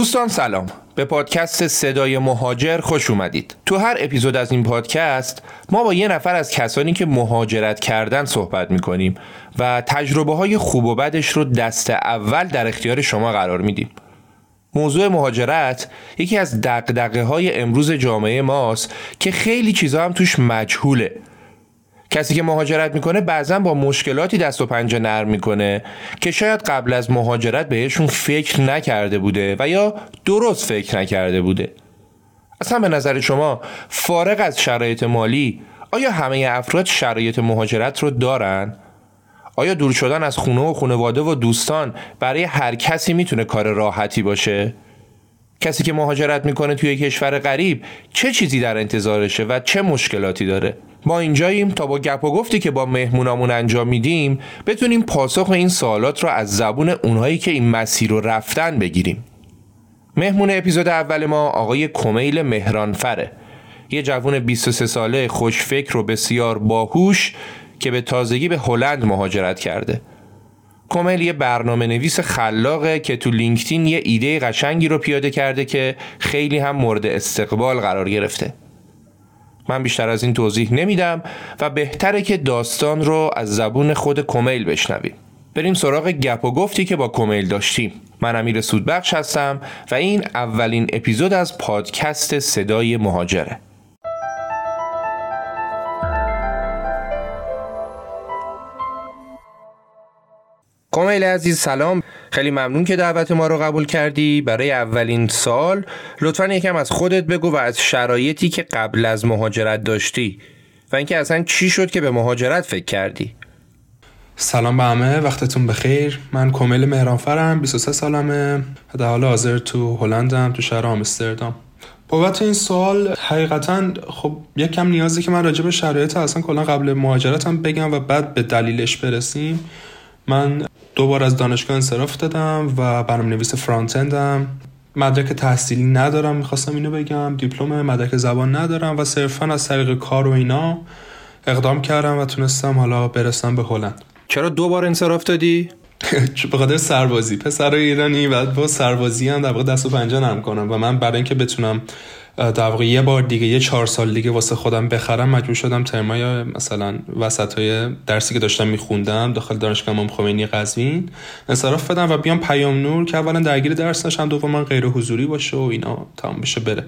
دوستان سلام. به پادکست صدای مهاجر خوش اومدید. تو هر اپیزود از این پادکست ما با یه نفر از کسانی که مهاجرت کردن صحبت می‌کنیم و تجربه های خوب و بدش رو دست اول در اختیار شما قرار میدیم. موضوع مهاجرت یکی از دقدقه های امروز جامعه ماست که خیلی چیزا هم توش مجهوله. کسی که مهاجرت می‌کنه بعضا با مشکلاتی دست و پنجه نرم می‌کنه که شاید قبل از مهاجرت بهشون فکر نکرده بوده و یا درست فکر نکرده بوده اصلا به نظر شما فارغ از شرایط مالی آیا همه افراد شرایط مهاجرت رو دارن؟ آیا دور شدن از خونه و خانواده و دوستان برای هر کسی می‌تونه کار راحتی باشه؟ کسی که مهاجرت می‌کنه توی کشور غریب چه چیزی در انتظارشه و چه مشکلاتی داره؟ ما اینجاییم تا با گپ و گفتی که با مهمونامون انجام میدیم بتونیم پاسخ این سوالات رو از زبون اونهایی که این مسیر رو رفتن بگیریم. مهمون اپیزود اول ما آقای کمیل مهرانفره. یه جوون 23 ساله خوشفکر و بسیار باهوش که به تازگی به هلند مهاجرت کرده. کمیل یه برنامه نویس خلاقه که تو لینکدین یه ایده قشنگی رو پیاده کرده که خیلی هم مورد استقبال قرار گرفته. من بیشتر از این توضیح نمیدم و بهتره که داستان رو از زبون خود کمیل بشنویم. بریم سراغ گپ و گفتی که با کمیل داشتیم. من امیر سودبخش هستم و این اولین اپیزود از پادکست صدای مهاجره. کمیل عزیز سلام. خیلی ممنون که دعوت ما رو قبول کردی. برای اولین سال لطفا یکم از خودت بگو و از شرایطی که قبل از مهاجرت داشتی و اینکه اصلا چی شد که به مهاجرت فکر کردی؟ سلام به همه. وقتتون بخیر. من کمیل مهرانفرم 23 سالمه. و در حال حاضر تو هلندم تو شهر آمستردام. بابت این سوال حقیقتا خب یکم نیازی که من راجع به شرایط اصلا کلا قبل مهاجرتم بگم و بعد به دلیلش برسیم. من دوبار از دانشگاه انصراف دادم و برنامه نویس فرانت اندم مدرک تحصیلی ندارم می‌خواستم اینو بگم. دیپلم مدرک زبان ندارم و صرفا از طریق کار و اینا اقدام کردم و تونستم حالا برسم به هلند. چرا دو بار انصراف دادی؟ به خاطر سربازی. پسر ایرانی بعد با سربازی هم در واقع دست و پنجه نرم کنم و من برای اینکه بتونم در واقع یه بار دیگه یه چهار سال دیگه واسه خودم بخرم مجبور شدم ترمای مثلا وسط های درسی که داشتم میخوندم داخل دانشگاه امام خمینی قزوین انصراف بدم و بیام پیام نور که اولا درگیر درس نشم دوم غیر حضوری باشه و اینا تمام بشه بره.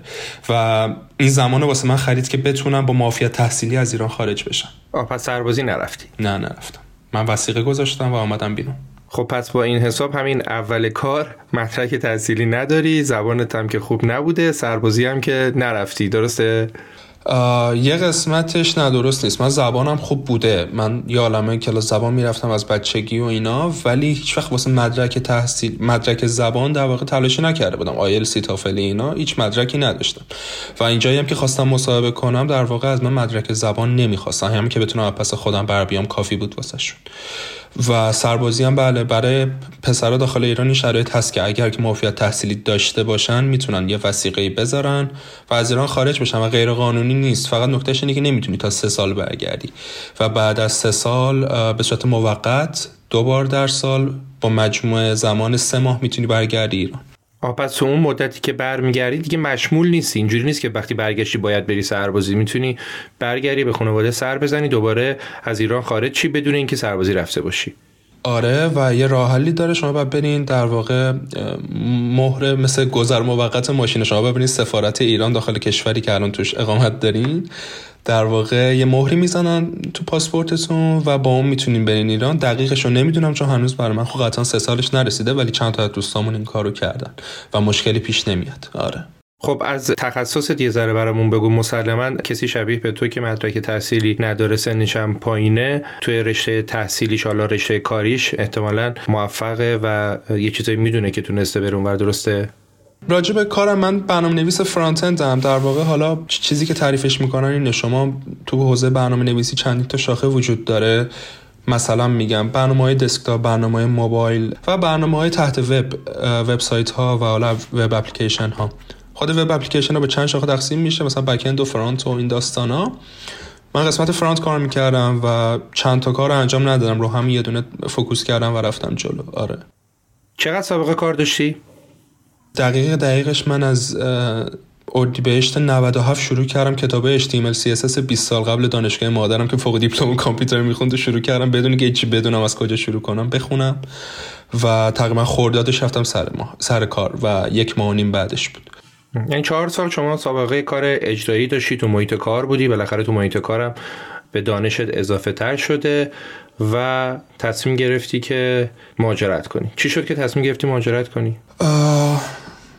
و این زمان واسه من خرید که بتونم با مافیا تحصیلی از ایران خارج بشم. پس سربازی نرفتی. نه نرفتم. من وسیقه گذاشتم و آمدم بیرون. خب پس با این حساب همین اول کار مدرک تحصیلی نداری زبانت هم که خوب نبوده سربازی هم که نرفتی درسته؟ یه قسمتش نه درست نیست. من زبانم خوب بوده. من یه عالمه کلاس زبان می‌رفتم از بچگی و اینا ولی هیچ وقت واسه مدرک تحصیل مدرک زبان در واقع تلاشی نکرده بودم. آیل سی تافل اینا هیچ مدرکی نداشتم. و اینجایی هم که خواستم مصاحبه کنم در واقع از من مدرک زبان نمی‌خواستم همین که بتونم پس خودم بر بیام کافی بود واسه شون و سربازی هم بله برای پسرها داخل ایران این شرایط هست که اگر که معافیت تحصیلی داشته باشن می‌تونن یه وسیقه بذارن و از ایران خارج بشن و غیر قانونی نیست. فقط نکتهش اینه که نمی‌تونی تا سه سال برگردی و بعد از سه سال به صورت موقت دو بار در سال با مجموع زمان سه ماه می‌تونی برگردی ایران. آه پس اون مدتی که برمیگردی دیگه مشمول نیستی. اینجوری نیست که وقتی برگشتی باید بری سربازی. می‌تونی برگردی به خانواده سر بزنی دوباره از ایران خارج چی بدون اینکه سربازی رفته باشی. آره و یه راه حلی داره. شما باید برین در واقع مهر مثل گذر موقت ماشین شما ببینید سفارت ایران داخل کشوری که الان توش اقامت دارین. در واقع یه مهری می‌زنن تو پاسپورتتون و با اون می‌تونین برین ایران. دقیقش رو نمی‌دونم چون هنوز برای من خب قطعا سه سالش نرسیده ولی چند تا از دوستامون این کارو کردن و مشکلی پیش نمیاد. آره. خب از تخصصت یه ذره برامون بگو. مسلما کسی شبیه به تو که مدرک تحصیلی نداره سنش هم پایینه. توی رشته تحصیلیش حالا رشته کاریش احتمالا موفقه و یه چیزایی می‌دونه که تونسته بره اونور. درسته؟ راجع به کارم من برنامه نویس فرانت اندم در واقع حالا چیزی که تعریفش می‌کنن اینه. شما تو حوزه برنامه نویسی چندین تا شاخه وجود داره. مثلا میگم برنامه های دسکتاپ برنامه های موبایل و برنامه های تحت وب وبسایت ها و حالا web application ها خود web application ها به چند شاخه تقسیم میشه. مثلا back و front و این داستان ها من قسمت front کار می‌کردم و چند تا کار انجام ندادم. رو همون یه دونه focus کردم و رفتم جلو. آره. چقدر سابقه کار داشتی؟ دقیق دقیقش من از اردیبهشت 97 شروع کردم کتاب HTML CSS 20 سال قبل دانشگاه مادرم که فوق دیپلم کامپیوتر می‌خوند شروع کردم. بدون که چی بدونم از کجا شروع کنم بخونم و تقریبا خوردادش رفتم سر, ما، سر کار و یک ماه و نیم بعدش بود. یعنی چهار سال شما سابقه کار اجرایی داشتی تو محیط کار بودی بالاخره تو محیط کارم به دانشت اضافه تر شده و تصمیم گرفتی که مهاجرت کنی. چی شد که تصمیم گرفتی مهاجرت کنی؟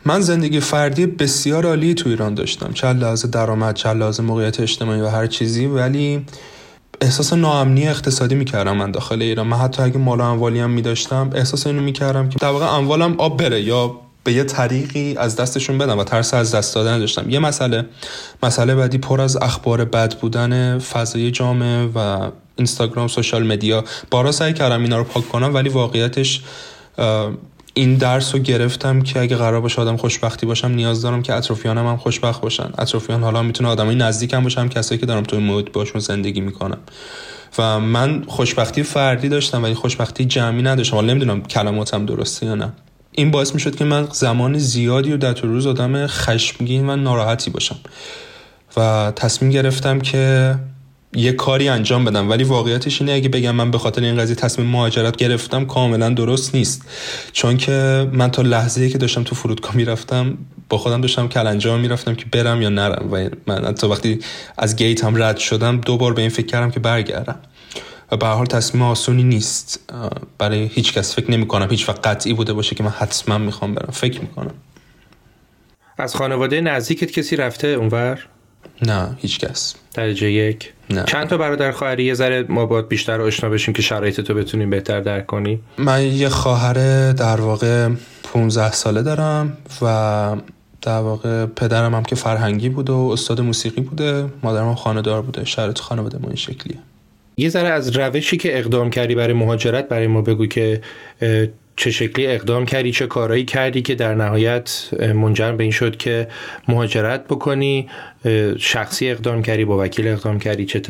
من زندگی فردی بسیار عالی تو ایران داشتم. چه لحاظ درآمد چه لحاظ موقعیت اجتماعی و هر چیزی ولی احساس ناامنی اقتصادی می‌کردم من داخل ایران. من حتی اگه مال و اموالی هم میداشتم احساس اینو می‌کردم که در واقع اموالم آب بره یا به یه طریقی از دستشون بدم و ترس از دست دادن داشتم. یه مسئله مسئله بعدی پر از اخبار بد بودن فضای جامعه و اینستاگرام سوشال مدیا. بارا سعی کردم اینا رو پاک کنم ولی واقعیتش این درس رو گرفتم که اگه قرار باشه آدم خوشبختی باشم نیاز دارم که اطرافیانم هم خوشبخت باشن. اطرافیان حالا می‌تونه آدمای نزدیکم باشم کسایی که دارم توی محیط باشون زندگی می‌کنم. و من خوشبختی فردی داشتم ولی خوشبختی جمعی نداشتم. حالا نمی‌دونم کلماتم درسته یا نه. این باعث می‌شد که من زمان زیادی و در طول روز آدم خشمگین و ناراحتی باشم. و تصمیم گرفتم که یه کاری انجام بدم ولی واقعیتش اینه اگه بگم من به خاطر این قضیه تصمیم مهاجرت گرفتم کاملا درست نیست. چون که من تا لحظه که داشتم تو فرودگاه می‌رفتم با خودم داشتم کلنجا می‌رفتم که برم یا نرم. و من تا وقتی از گیت هم رد شدم دو بار به این فکر کردم که برگردم. و به حال تصمیم آسونی نیست. برای هیچ کس فکر نمی کنم هیچ وقت قطعی بوده باشه که من حتما می‌خوام برم. فکر می‌کنم. از خانواده نزدیکت کسی رفته اونور؟ نه هیچ کس. درجه یک. نه. چند تا برادر خواهری؟ یه ذره ما باید بیشتر آشنا بشیم که شرایط تو بتونیم بهتر درک کنی من یه خواهر در واقع 15 ساله دارم و در واقع پدرم هم که فرهنگی بود و استاد موسیقی بوده مادرم هم خانه‌دار بوده شرایط خانواده ما این شکلیه. یه ذره از روشی که اقدام کردی برای مهاجرت برای ما بگو که چه شکلی اقدام کردی چه کارایی کردی که در نهایت منجر به این شد که مهاجرت بکنی؟ شخصی اقدام کردی با وکیل اقدام کردی چه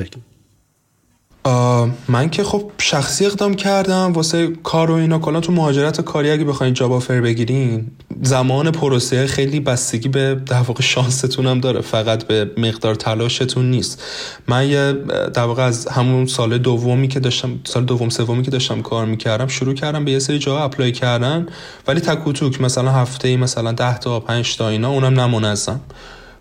من که خب شخصی اقدام کردم واسه کار و اینا. کلا تو مهاجرت کاری اگه بخواین جاب آفر بگیرین زمان پروسه خیلی بستگی به در واقع شانستون هم داره. فقط به مقدار تلاشتون نیست. من یه در واقع از همون سال دومی که داشتم سال دوم سومی که داشتم کار می‌کردم شروع کردم به یه سری جاها apply کردن. ولی تک توک مثلا هفته مثلا 10 تا 5 تا اینا اونم نامنظم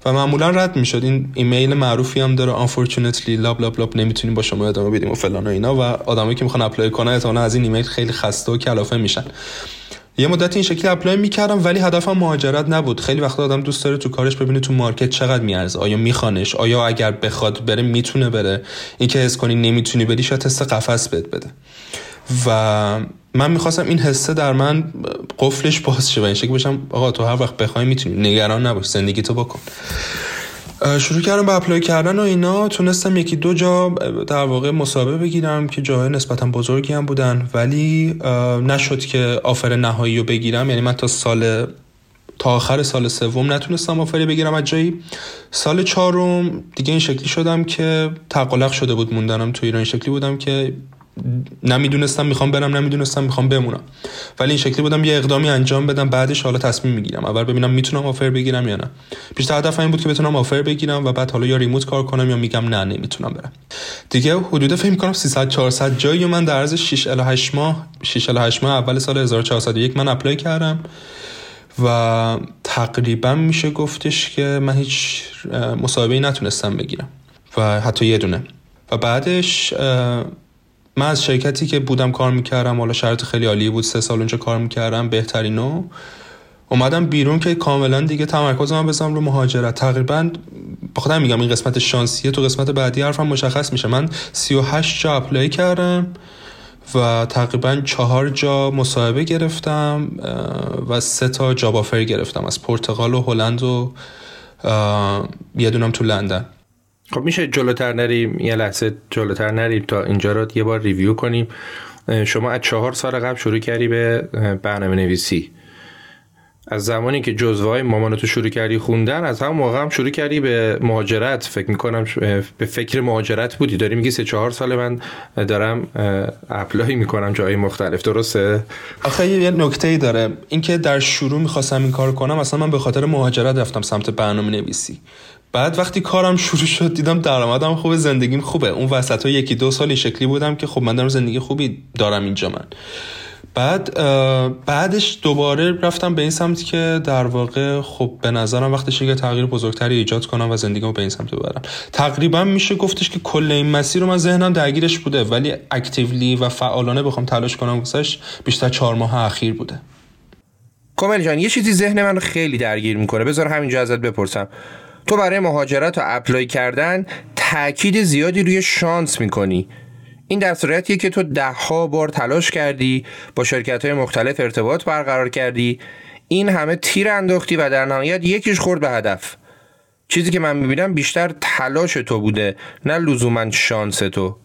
و معمولا رد می‌شد. این ایمیل معروفی هم داره unfortunately blah blah blah نمی‌تونیم با شما ادامه بدیم و فلان و اینا. و آدمایی که می‌خوان apply کنن احتمالاً از این ایمیل خیلی خسته و کلافه میشن. یه مدت این شکلی apply می‌کردم ولی هدفم مهاجرت نبود. خیلی وقت آدم دوست داره تو کارش ببینه تو market چقدر میارزه. آیا میخوانش؟ آیا اگر بخواد بره می‌تونه بره؟ اینکه حس کنی نمی‌تونی بری شاید حس قفس بهت بده. و من می‌خواستم این حسه در من قفلش باز شه و این شکل باشم آقا تو هر وقت بخوای می‌تونی نگران نباش زندگی تو بکن. شروع کردم به apply کردن و اینا تونستم یکی دو جا در واقع مصاحبه بگیرم که جاهای نسبتا بزرگی هم بودن ولی نشد که آفر نهایی رو بگیرم. یعنی من تا سال تا آخر سال سوم نتونستم آفری بگیرم از جایی. سال چهارم دیگه این شکلی شدم که تقلق شده بود موندنم تو ایران. شکلی بودم که نمی‌دونستم می‌خوام برم نمی‌دونستم می‌خوام بمونم. ولی این شکلی بودم یه اقدامی انجام بدم بعدش حالا تصمیم می‌گیرم. اول ببینم می‌تونم آفر بگیرم یا نه. بیشتر هدف این بود که بتونم آفر بگیرم و بعد حالا یا ریموت کار کنم یا میگم نه نمی‌تونم برم. دیگه حدود فکر کنم 300 400 جایی من در عرض 6 الی 8 ماه. 6 الی 8 ماه اول سال 1401 من اپلای کردم و تقریبا میشه گفتش که من هیچ مصاحبه‌ای نتونستم بگیرم. و حتی یه دونه. و بعدش من از شرکتی که بودم کار می‌کردم حالا شرط خیلی عالی بود سه سال اونجا کار می‌کردم بهترینو اومدم بیرون که کاملا دیگه تمرکز من بزنم رو مهاجرت. تقریبا بخاطر میگم این قسمت شانسیه تو قسمت بعدی حرفم مشخص میشه. من 38 جا apply کردم و تقریبا چهار جا مصاحبه گرفتم و سه تا job offer گرفتم از پرتغال و هلند و یه دونم تو لندن. خب میشه جلوتر نریم یه لحظه جلوتر نریم تا اینجا رو یه بار review کنیم. شما از چهار سال قبل شروع کردی به برنامه نویسی از زمانی که جزوه های مامانتو شروع کردی خوندن از همون موقع هم شروع کردی به مهاجرت. فکر می‌کنم به فکر مهاجرت بودی. داری میگی سه چهار سال من دارم اپلای می‌کنم جای مختلف. درسته؟ آخه یه نکته ای داره. اینکه در شروع می‌خواستم این کار کنم اصلا من به خاطر مهاجرت رفتم سمت برنامه نویسی بعد وقتی کارم شروع شد دیدم درآمدم خوبه زندگیم خوبه. اون وسط ها یکی دو سال این شکلی بودم که خب من دارم زندگی خوبی دارم اینجا من. بعد بعدش دوباره رفتم به این سمت که در واقع خب به نظرم وقتش یه تغییر بزرگتری ایجاد کنم و زندگیمو به این سمت ببرم. تقریبا میشه گفتش که کل این مسیر رو من ذهنم درگیرش بوده ولی اکتیولی و فعالانه بخوام تلاش کنم واسش بیشتر چهار ماه اخیر بوده. کامل جان یه چیزی ذهن من خیلی درگیر می‌کنه. بذار همینجا ازت بپرسم. تو برای مهاجرت و اپلای کردن تاکید زیادی روی شانس می‌کنی. این در صورتیه که تو ها بار تلاش کردی با شرکت های مختلف ارتباط برقرار کردی. این همه تیر انداختی و در نهایت یکیش خورد به هدف. چیزی که من می‌بینم بیشتر تلاش تو بوده نه لزوما شانس تو.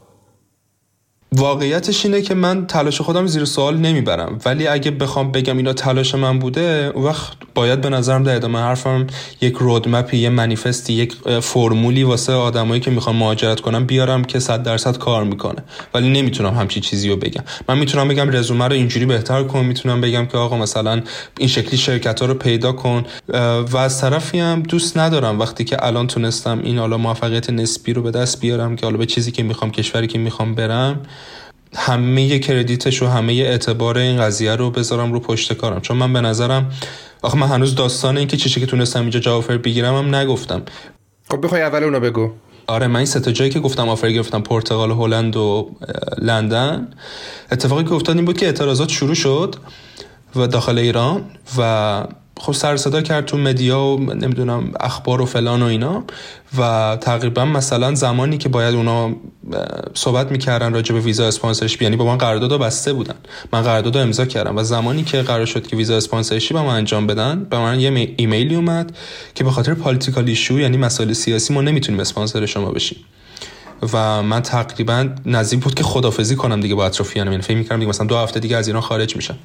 واقعیتش اینه که من تلاش خودم زیر سوال نمی‌برم. ولی اگه بخوام بگم اینا تلاش من بوده وقت باید به نظرم در ادامه حرفم یک رودمپی یه منیفستی یک فرمولی واسه آدمایی که می‌خوان مهاجرت کنم بیارم که صد درصد کار می‌کنه. ولی نمی‌تونم همچی چیزی رو بگم. من می‌تونم بگم رزومه رو اینجوری بهتر کن. می‌تونم بگم که آقا مثلا این شکلی شرکت ها رو پیدا کن. و از طرفی هم دوست ندارم وقتی که الان تونستم این حالا موفقیت نسبی رو به دست بیارم که حالا به چیزی که می‌خوام کشوری که می‌خوام برم همه کردیتش و همه اعتبار این قضیه رو بذارم رو پشت کارم. چون من به نظرم آخه من هنوز داستان این که چیزی که تونستم اینجا جا آفر بگیرم هم نگفتم. خب بخوای اول اونو بگو. آره من این سه جایی که گفتم آفر گرفتم پرتغال هلند و لندن. اتفاقی که افتاد این بود که اعتراضات شروع شد و داخل ایران و خب سر صدا کرد تو مدیا و نمی‌دونم اخبار و فلان و اینا و تقریبا مثلا زمانی که باید اونا صحبت می‌کردن راجع به ویزا اسپانسرشیپ یعنی با من قرارداد بسته بودن. من قرارداد امضا کردم و زمانی که قرار شد که visa sponsorship با من انجام بدن به من یه ایمیلی اومد که به خاطر political issue یعنی مسائل سیاسی ما نمی‌تونیم اسپانسر شما بشیم. و من تقریبا نزدیک بود که خدافزی کنم دیگه با اطرافیانم. یعنی فکر می‌کردم دیگه مثلا دو هفته دیگه از ایران خارج میشم.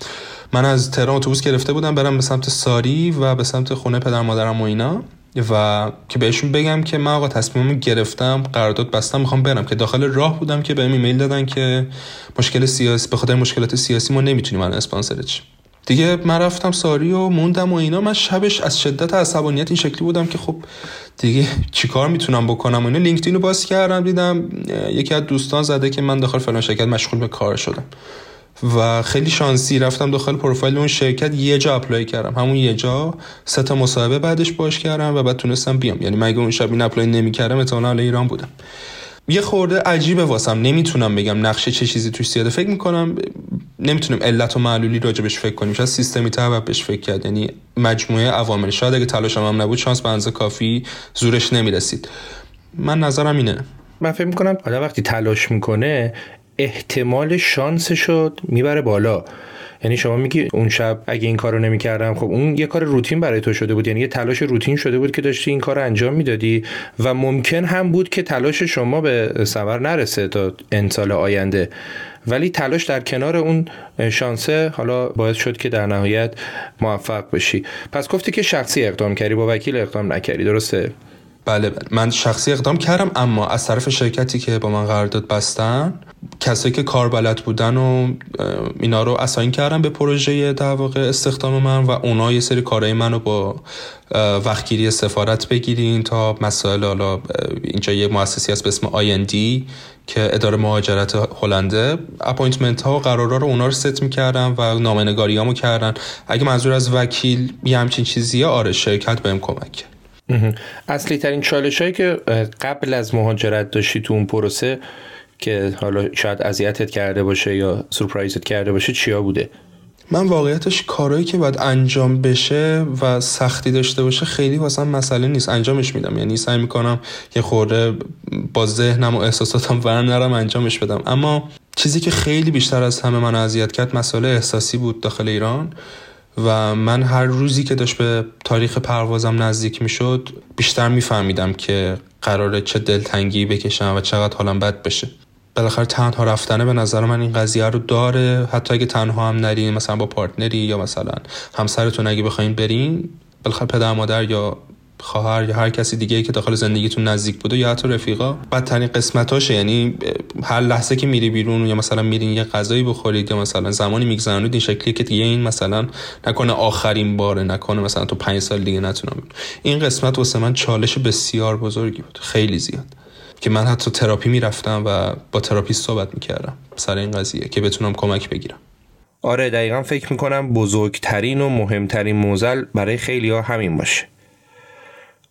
من از تهران اتوبوس گرفته بودم برم به سمت ساری و به سمت خونه پدر مادرم و اینا. و که بهشون بگم که من آقا تصمیمم گرفتم قرارداد بستم می‌خوام برم. که داخل راه بودم که بهم ایمیل دادن که مشکل سیاسی به خاطر مشکلات سیاسی ما نمی‌تونیم الان اسپانسر دیگه من رفتم ساری و موندم و اینا. من شبش از شدت عصبانیت این شکلی بودم که خب دیگه چیکار می‌تونم بکنم و اینا. لینکدین رو باز کردم دیدم یکی از دوستان زده که من داخل فلان شرکت مشغول به کار شدم. و خیلی شانسی رفتم داخل پروفایل اون شرکت یه جا apply کردم. همون یه جا سه تا مصاحبه بعدش باش کردم و بعد تونستم بیام. یعنی اگه اون شب این apply نمی‌کردم احتمالاً ایران بودم. یه خورده عجیبه واسم. نمی‌تونم بگم نقشه چه چیزی توش زیاده. فکر می‌کنم نمی‌تونیم علت و معلولی راجبش فکر کنیم. شاید سیستمی تر بهش فکر کرد. یعنی مجموعه عوامل. شاید اگه تلاشم هم نبود شانس به کافی زورش نمی‌رسید. من نظرم اینه. من فکر می‌کنم آدم وقتی تلاش می‌کنه احتمال شانس شد می‌بره بالا. یعنی شما میگی اون شب اگه این کارو نمی‌کردم خب اون یه کار روتین برای تو شده بود. یعنی یه تلاش روتین شده بود که داشتی این کار انجام می‌دادی و ممکن هم بود که تلاش شما به ثمر نرسه تا انسال آینده. ولی تلاش در کنار اون شانسه حالا باعث شد که در نهایت موفق بشی. پس گفتی که شخصی اقدام کردی با وکیل اقدام نکردی. درسته؟ بله بله. من شخصی اقدام کردم اما از طرف شرکتی که با من قرارداد بستن کسایی که کار بلد بودن و اینا رو اساین کردم به پروژه در واقع استخدام من و اونا یه سری کارهای منو با وقتگیری سفارت بگیرین تا مسائل حالا اینجا یه مؤسسه‌ای هست به اسم IND که اداره مهاجرت هلنده appointment ها و قرارا رو اونا رو ست می‌کردم و نامه‌نگاریامو کردن. اگه منظور از وکیل یه همچین چیزیه آره شرکت بهم کمک کرد. اصلی ترین چالش هایی که قبل از مهاجرت داشتی تو اون پروسه که حالا شاید اذیتت کرده باشه یا سورپرایزت کرده باشه چیا بوده؟ من واقعیتش کارهایی که باید انجام بشه و سختی داشته باشه خیلی واسم مسئله نیست. انجامش میدم. یعنی سعی می‌کنم یه خورده با ذهنم و احساساتم ور نرم انجامش بدم. اما چیزی که خیلی بیشتر از همه من اذیت کرد مسئله احساسی بود داخل ایران و من هر روزی که داشت به تاریخ پروازم نزدیک می‌شد بیشتر میفهمیدم که قراره چه دلتنگی بکشم و چقدر حالم بد بشه. بالاخره تنها رفتنه به نظر من این قضیه رو داره. حتی اگه تنها هم نرین مثلا با پارتنری یا مثلا همسرتون اگه بخواین برین بالاخره پدر مادر یا خواهر یا هر کسی دیگه که داخل زندگیتون نزدیک بوده یا حتی رفیقا بدترین قسمتاشه. یعنی هر لحظه که میری بیرون یا مثلا میرین یه غذایی بخورید یا مثلا زمانی میگذرونید این شکلیه که دیگه این مثلا نکنه آخرین باره نکنه مثلا تو پنج سال دیگه نتونم. این قسمت واسه من چالش بسیار بزرگی بود. خیلی زیاد. که من حتی تراپی می‌رفتم و با تراپیست صحبت می‌کردم. سر این قضیه که بتونم کمک بگیرم. آره دقیقا فکر می‌کنم بزرگترین و مهمترین معضل برای خیلی ها همین باشه.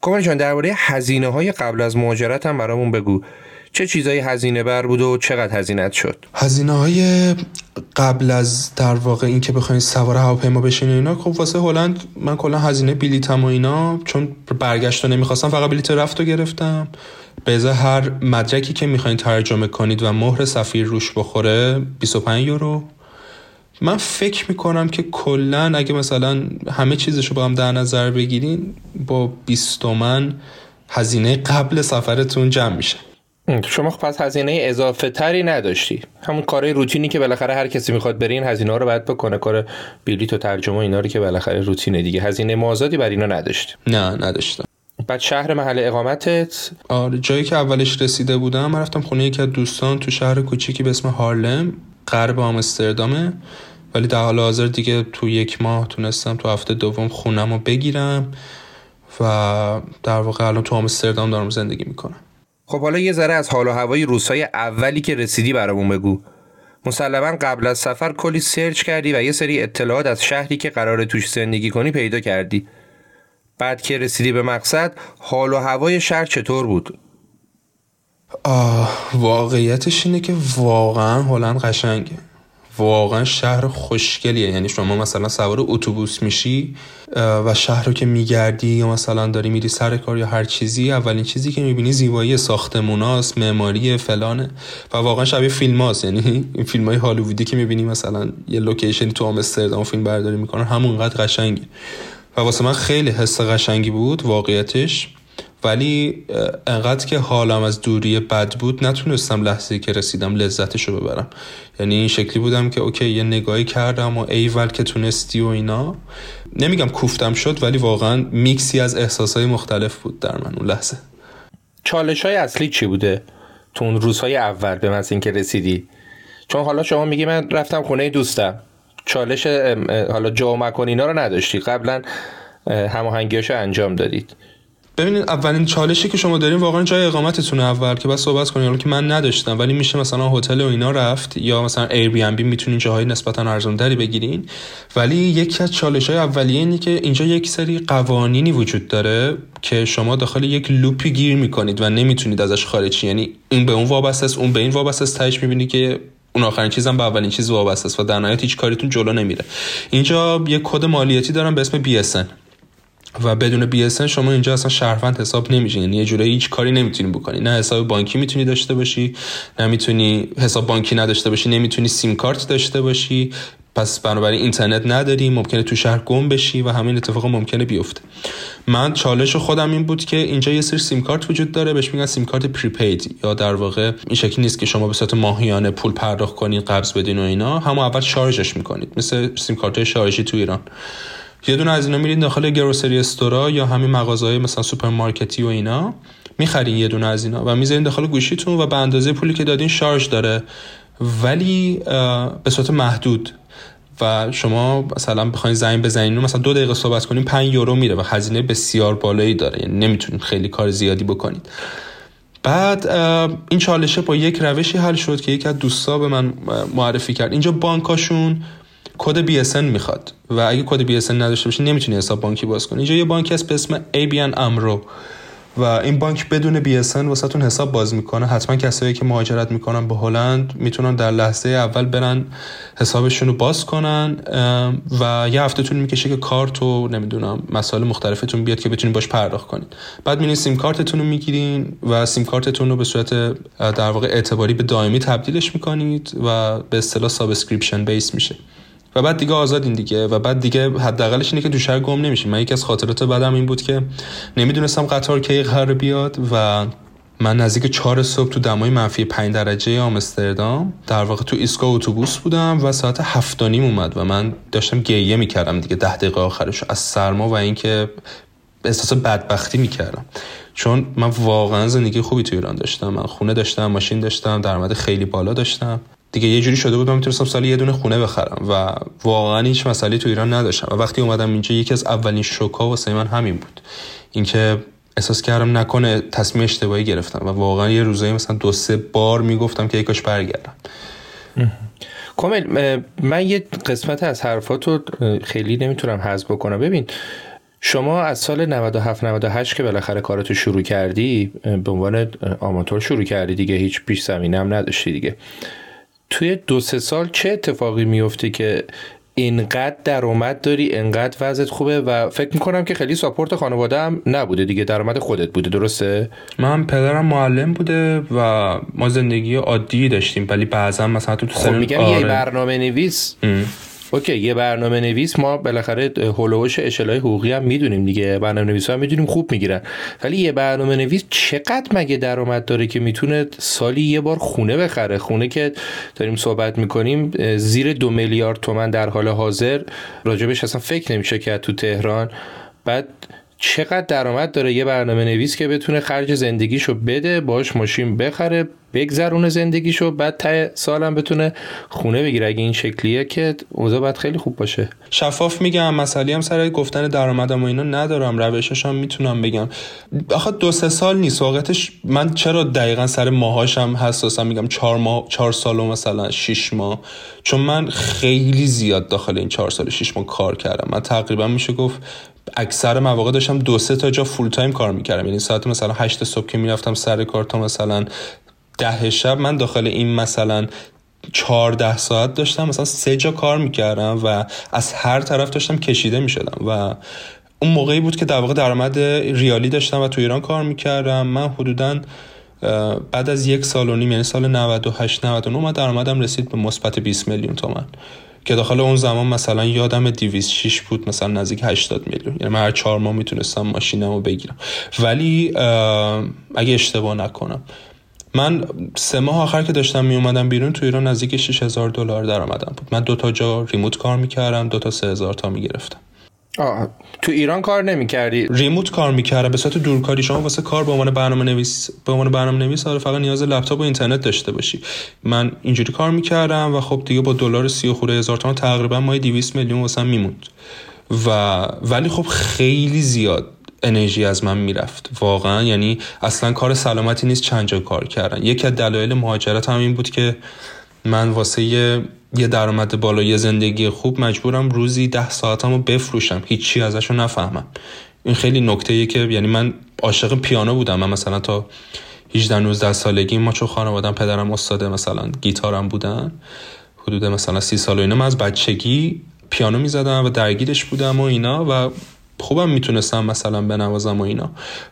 کمیل جان درباره هزینه های قبل از مهاجرت هم برامون بگو. چه چیزایی هزینه بر بود و چقدر هزینه شد؟ هزینه های قبل از در واقع این که بخواین سوار هواپیما بشین اینا خب واسه هلند من کلا هزینه بلیتم و اینا چون برگشت رو نمی‌خواستم فقط بلیت رفت رو گرفتم. به هر مدرکی که می‌خواین ترجمه کنید و مهر سفیر روش بخوره 25 یورو. من فکر می‌کنم که کلا اگه مثلا همه چیزش رو با هم در نظر بگیرین با 20 تومن هزینه قبل سفرتون جمع میشه. شما خب پس هزینه اضافه تری نداشتی. همون کارهای روتینی که بالاخره هر کسی می‌خواد بره این هزینه رو باید بکنه. کار بلیط و ترجمه اینا رو که بالاخره روتینه دیگه. هزینه مازادی بر اینا نداشتی نه نداشتم. بعد شهر محل اقامتت؟ آره جایی که اولش رسیده بودم من رفتم خونه یکی از دوستان تو شهر کوچیکی به اسم هارلم غرب آمستردامه. ولی در حال حاضر دیگه تو یک ماه تونستم تو هفته دوم خونم رو بگیرم و در واقع الان تو آمستردام دارم زندگی می‌کنم. خب حالا یه ذره از حال و هوای روزهای اولی که رسیدی برامون بگو. مسلما قبل از سفر کلی سرچ کردی و یه سری اطلاعات از شهری که قرار توش زندگی کنی پیدا کردی. بعد که رسیدی به مقصد حال و هوای شهر چطور بود؟ آه واقعیتش اینه که واقعا هلند قشنگه. واقعا شهر خوشگلیه. یعنی شما مثلا سوار اتوبوس میشی و شهر رو که میگردی یا مثلا داری میری سر کار یا هر چیزی اولین چیزی که می‌بینی زیبایی ساختموناست معماری فلانه. و واقعا شبیه فیلم هاست یعنی این فیلم های هالیوودی که می‌بینی مثلا یه لوکیشنی تو آمستردام فیلم برداری می‌کنن همونقدر قشنگی و واسه من خیلی حس قشنگی بود واقعیتش. ولی انقدر که حالم از دوری بد بود نتونستم لحظه که رسیدم لذتش رو ببرم. یعنی این شکلی بودم که اوکی یه نگاهی کردم و ایول که تونستی و اینا. نمیگم کوفتم شد ولی واقعا میکسی از احساسهای مختلف بود در من اون لحظه. چالش های اصلی چی بوده؟ تو اون روزهای اول به من که رسیدی؟ چون حالا شما میگی من رفتم خونه دوستم. چالش حالا جا مکان اینا رو نداشتی. قبلا هماهنگیاشو انجام دادید. ببینید اولین چالشی که شما دارین واقعا جای اقامتتون اول که بحث صحبت کنین حالا که من نداشتم ولی میشه مثلا هتل و اینا رفت یا مثلا Airbnb می‌تونین جاهای نسبتا ارزان تری بگیرین. ولی یکی از چالش های اولیه اینه که اینجا یک سری قوانینی وجود داره که شما داخل یک loop ی گیر می‌کنید و نمی‌تونید ازش خارج یعنی این به اون وابسته است اون به این وابسته است تهش می‌بینی که اون آخرین چیزم به اولین چیز وابسته است و در نهایت هیچ کاریتون جلو نمیره. اینجا یه کد مالیاتی دارم به اسم BSN و بدون بی شما اینجا اصلا شهروند حساب نمیشه یعنی یه جورایی هیچ کاری نمی‌تونی بکنی. نه حساب بانکی می‌تونی داشته باشی نه می‌تونی حساب بانکی نداشته باشی نمی‌تونی سیم کارت داشته باشی. پس بنابراین اینترنت نداری ممکنه تو شهر گم بشی و همین اتفاق ممکنه بیفته. من چالش خودم این بود که اینجا یه سری سیم کارت وجود داره بهش میگن سیم کارت پریپید یا در واقع این شکلی نیست که شما به صورت ماهیانه پول پرداخت کنید قبض بدین و اینا. همون اول شارژش می‌کنید. مثل سیم کارت شارژی تو ایران. یه دونه از اینا میرین داخل grocery store ا یا همین مغازهای مثلا سوپرمارکتی و اینا می‌خرین یه دونه از اینا و می‌ذارین داخل گوشیتون و به اندازه پولی که دادین شارژ داره. ولی به صورت محدود. و شما مثلا بخواین زنگ بزنین مثلا دو دقیقه صحبت کنین 5 یورو میره و هزینه بسیار بالایی داره. یعنی نمی‌تونید خیلی کار زیادی بکنید بعد این چالشه با یک روشی حل شد که یک از دوستا به من معرفی کرد. اینجا بانکاشون کد BSN می‌خواد. و اگه کد BSN نداشته باشی نمی‌تونی حساب بانکی باز کنی. اینجا یه بانک هست به اسم ABN امرو و این بانک بدون BSN واسهتون حساب باز می‌کنه. حتما کسایی که مهاجرت می‌کنن به هلند می‌تونن در لحظه اول برن حسابشون رو باز کنن. و یه هفته طول می‌کشه که کارت و نمی‌دونم مسائل مختلفتون بیاد که بتونین باش پرداخت کنین بعد میرین سیم کارتتون رو می‌گیرین و سیم کارتتون رو به صورت در واقع اعتباری به دائمی تبدیلش می‌کنید و به اصطلاح subscription base میشه. و بعد دیگه آزادین دیگه و بعد دیگه حداقلش اینه که تو شهر گم نمیشین من یکی از خاطرات بعدم این بود که نمی‌دونستم قطار کی قرار بیاد و من نزدیک چهار صبح تو دمای منفی 5 درجه آمستردام در واقع تو ایستگاه اتوبوس بودم و ساعت هفت اومد و من داشتم گریه می‌کردم دیگه ده دقیقه آخرش از سرما و اینکه احساس بدبختی می‌کردم. چون من واقعا زندگی خوبی تو ایران داشتم. من خونه داشتم ماشین داشتم درآمد خیلی بالا داشتم. دیگه یه جوری شده بود من می‌تونستم سالی یه دونه خونه بخرم و واقعا هیچ مسئله تو ایران نداشتم. و وقتی اومدم اینجا یکی از اولین شوکا واسه من همین بود. اینکه احساس کردم نکنه تصمیم اشتباهی گرفتم و واقعا یه روزایی مثلا دو سه بار می‌گفتم که یکاش برگردم. کامل من یه قسمت از حرفاتو خیلی نمی‌تونم حذف بکنم. ببین شما از سال 97 98 که بالاخره کارتو شروع کردی به عنوان آماتور شروع کردی دیگه هیچ پیش زمینه هم نداشتی دیگه. توی دو سه سال چه اتفاقی میفته که اینقدر درآمد داری اینقدر وضعت خوبه و فکر می‌کنم که خیلی ساپورت خانواده هم نبوده دیگه درآمد خودت بوده درسته؟ من پدرم معلم بوده و ما زندگی عادی داشتیم ولی بعضا مثلا تو خب میگم آره. یه برنامه نویس اوکی یه برنامه نویس ما بالاخره هولوش اشلای حقوقی هم می‌دونیم دیگه. برنامه نویس هم می‌دونیم خوب می‌گیرن. ولی یه برنامه نویس چقدر مگه درآمد داره که می‌تونه سالی یه بار خونه بخره؟ خونه که داریم صحبت می‌کنیم زیر دو میلیارد تومن در حال حاضر. راجبش اصلا فکر نمیشه که تو تهران. بعد چقدر درآمد داره یه برنامه نویس که بتونه خرج زندگیشو بده باش ماشین بخره بگذرونه زندگیشو بعد تا سالم بتونه خونه بگیره. اگه این شکلیه که اوضاع باید خیلی خوب باشه. شفاف میگم مسئله هم سر گفتن درآمدم و اینا ندارم. روشش هم می‌تونم بگم. آخه دو سه سال نیست. واقعتش من چرا دقیقا سر ماهاشم حساسم میگم؟ چهار ماه چهار سال و مثلا شیش ماه. چون من خیلی زیاد داخل این چهار سال شیش ماه کار کردم. من تقریبا میشه گفت اکثر مواقع داشتم دو سه تا جا فول تایم کار می‌کردم. یعنی ساعت مثلا هشت صبح که می‌رفتم سر کار تا مثلا ده شب من داخل این مثلا چهارده ساعت داشتم مثلا سه جا کار می‌کردم و از هر طرف داشتم کشیده می‌شدم و اون موقعی بود که در واقع درآمد ریالی داشتم و تو ایران کار می‌کردم. من حدودا بعد از یک سال و نیم یعنی سال 98 99 من درآمدم رسید به مثبت 20 میلیون تومن که داخل اون زمان مثلا یادم 206 بود مثلا نزدیک 80 میلیون. یعنی من هر چهار ماه می‌تونستم ماشینمو بگیرم. ولی اگه اشتباه نکنم من سه ماه آخر که داشتم می اومدم بیرون تو ایران نزدیک 6000 دلار درآمدم بود. من دو تا جا ریموت کار می‌کردم دو تا 3000 تا می‌گرفتم. آه. تو ایران کار نمی‌کردی؟ ریموت کار می‌کردم به صورت دورکاری شما واسه کار به عنوان برنامه نویس به عنوان برنامه نویس آره فقط نیاز لپتاپ و اینترنت داشته باشی. من اینجوری کار می‌کردم و خب دیگه با دلار 30 و خورده هزار تومان تقریبا مای 200 میلیون واسه میموند. و ولی خب خیلی زیاد انرژی از من می‌رفت. واقعا یعنی اصلا کار سلامتی نیست چند جا کار کردن. یکی از دلایل مهاجرت هم این بود که من واسه یه, درآمد بالا یه زندگی خوب مجبورم روزی ده ساعتمو بفروشم. هیچی ازشو نفهمم. این خیلی نکته که یعنی من عاشق پیانو بودم. من مثلا تا 18 19 سالگی ما چون خانوادم پدرم استاد مثلا گیتارم بودن. حدود مثلا سی سال و اینا. من از بچگی پیانو می‌زدم و درگیرش بودم و اینا و خوبم می‌تونستم مثلا بنوازم و اینا.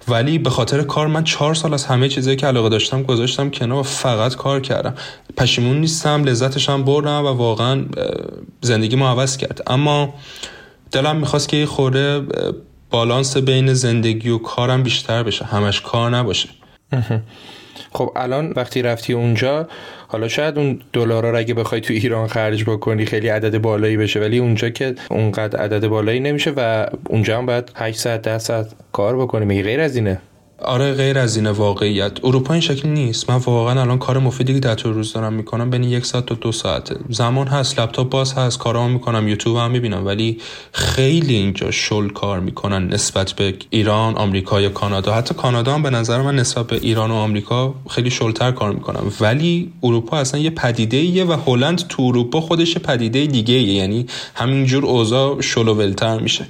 ولی به خاطر کار من چهار سال از همه چیزایی که علاقه داشتم گذاشتم کنار و فقط کار کردم. پشیمون نیستم لذتش هم بردم و واقعا زندگی ما عوض کرد. اما دلم می‌خواست که یه خوره بالانس بین زندگی و کارم بیشتر بشه. همش کار نباشه. خب الان وقتی رفتی اونجا حالا شاید اون دلارا رو اگه بخوای تو ایران خرج بکنی خیلی عدد بالایی بشه ولی اونجا که اونقدر عدد بالایی نمیشه و اونجا هم باید 8 ساعت 10 ساعت کار بکنی. میگه غیر از اینه؟ آره غیر از این واقعیت. اروپا این شکل نیست. من واقعا الان کار مفیدی که در طول روز دارم می‌کنم بین یک ساعت تا دو ساعته زمان هست لپتاپ باز هست کارام می‌کنم یوتیوب هم می‌بینم. ولی خیلی اینجا شل کار می‌کنن نسبت به ایران آمریکا یا کانادا. حتی کانادا هم به نظر من نسبت به ایران و آمریکا خیلی شلتر کار می‌کنم ولی اروپا اصلا یه پدیده ایه و هلند تو اروپا خودش پدیده دیگه ایه. یعنی همینجور اوضاع شلوولتر میشه.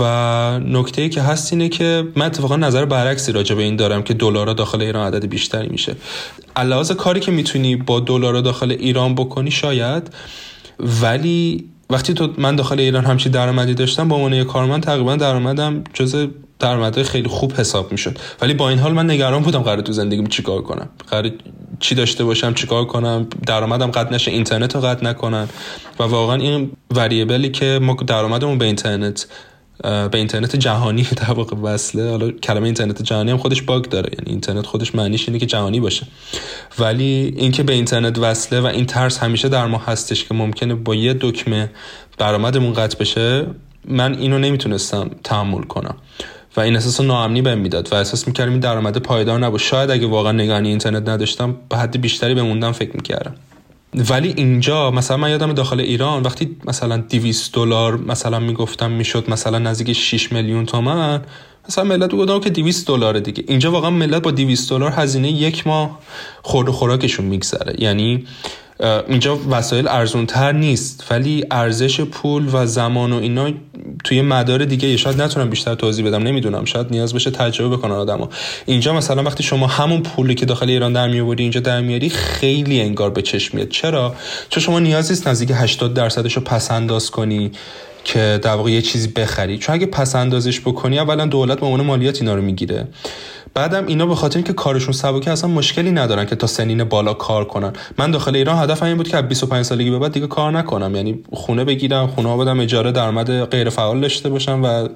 و نکته ای که هست اینه که من اتفاقا نظر برعکسی راجع به این دارم که دلار داخل ایران عدد بیشتری میشه. علاوه کاری که می‌تونی با دلار داخل ایران بکنی شاید ولی وقتی تو من داخل ایران همچی درآمدی داشتم با عنوان کارمند تقریبا درآمدم جز درآمدهای خیلی خوب حساب می‌شد. ولی با این حال من نگران بودم قرار تو زندگیم چیکار کنم. قرار چی داشته باشم چیکار کنم درآمدم قطع نشه اینترنت رو قطع نکنن و واقعا این وریبلی که ما درآمدمون به اینترنت به اینترنت جهانی در واقع وصله. حالا کلمه اینترنت جهانی هم خودش باگ داره. یعنی اینترنت خودش معنیش اینه که جهانی باشه. ولی اینکه به اینترنت وصله و این ترس همیشه در ما هستش که ممکنه با یه دکمه درآمدمون قطع بشه من اینو نمی‌تونستم تحمل کنم. و این احساس ناامنی بهم می‌داد و احساس می‌کردم این درآمد پایدار نبود. شاید اگه واقعا نگانی اینترنت نداشتم به حد بیشتری بموندم فکر می‌کردم. ولی اینجا مثلا من یادم داخل ایران وقتی مثلا 200 دلار مثلا می‌گفتم می‌شد مثلا نزدیک 6 میلیون تومن مثلا ملت بودن که 200 دلار دیگه. اینجا واقعا ملت با 200 دلار هزینه یک ماه خورد و خوراکشون میگذره. یعنی اینجا وسایل ارزون تر نیست ولی ارزش پول و زمان و اینا توی مدار دیگه شاید نتونم بیشتر توضیح بدم نمی‌دونم شاید نیاز بشه تجربه بکنن آدما اینجا مثلا وقتی شما همون پولی که داخل ایران در اینجا در میاری خیلی انگار به چشم میاد. چرا؟ چون شما نیاز نیست نزدیک 80 درصدش رو پس انداز کنی که در واقع یه چیزی بخری. چون اگه پس اندازش بکنی اولا دولت به عنوان مالیات اینا رو می‌گیره. بعدم اینا به خاطر اینکه کارشون سبکه اصلا مشکلی ندارن که تا سنین بالا کار کنن. من داخل ایران هدفم این بود که از 25 سالگی به بعد دیگه کار نکنم. یعنی خونه بگیرم خونه بدم اجاره درآمد غیر فعال داشته باشم و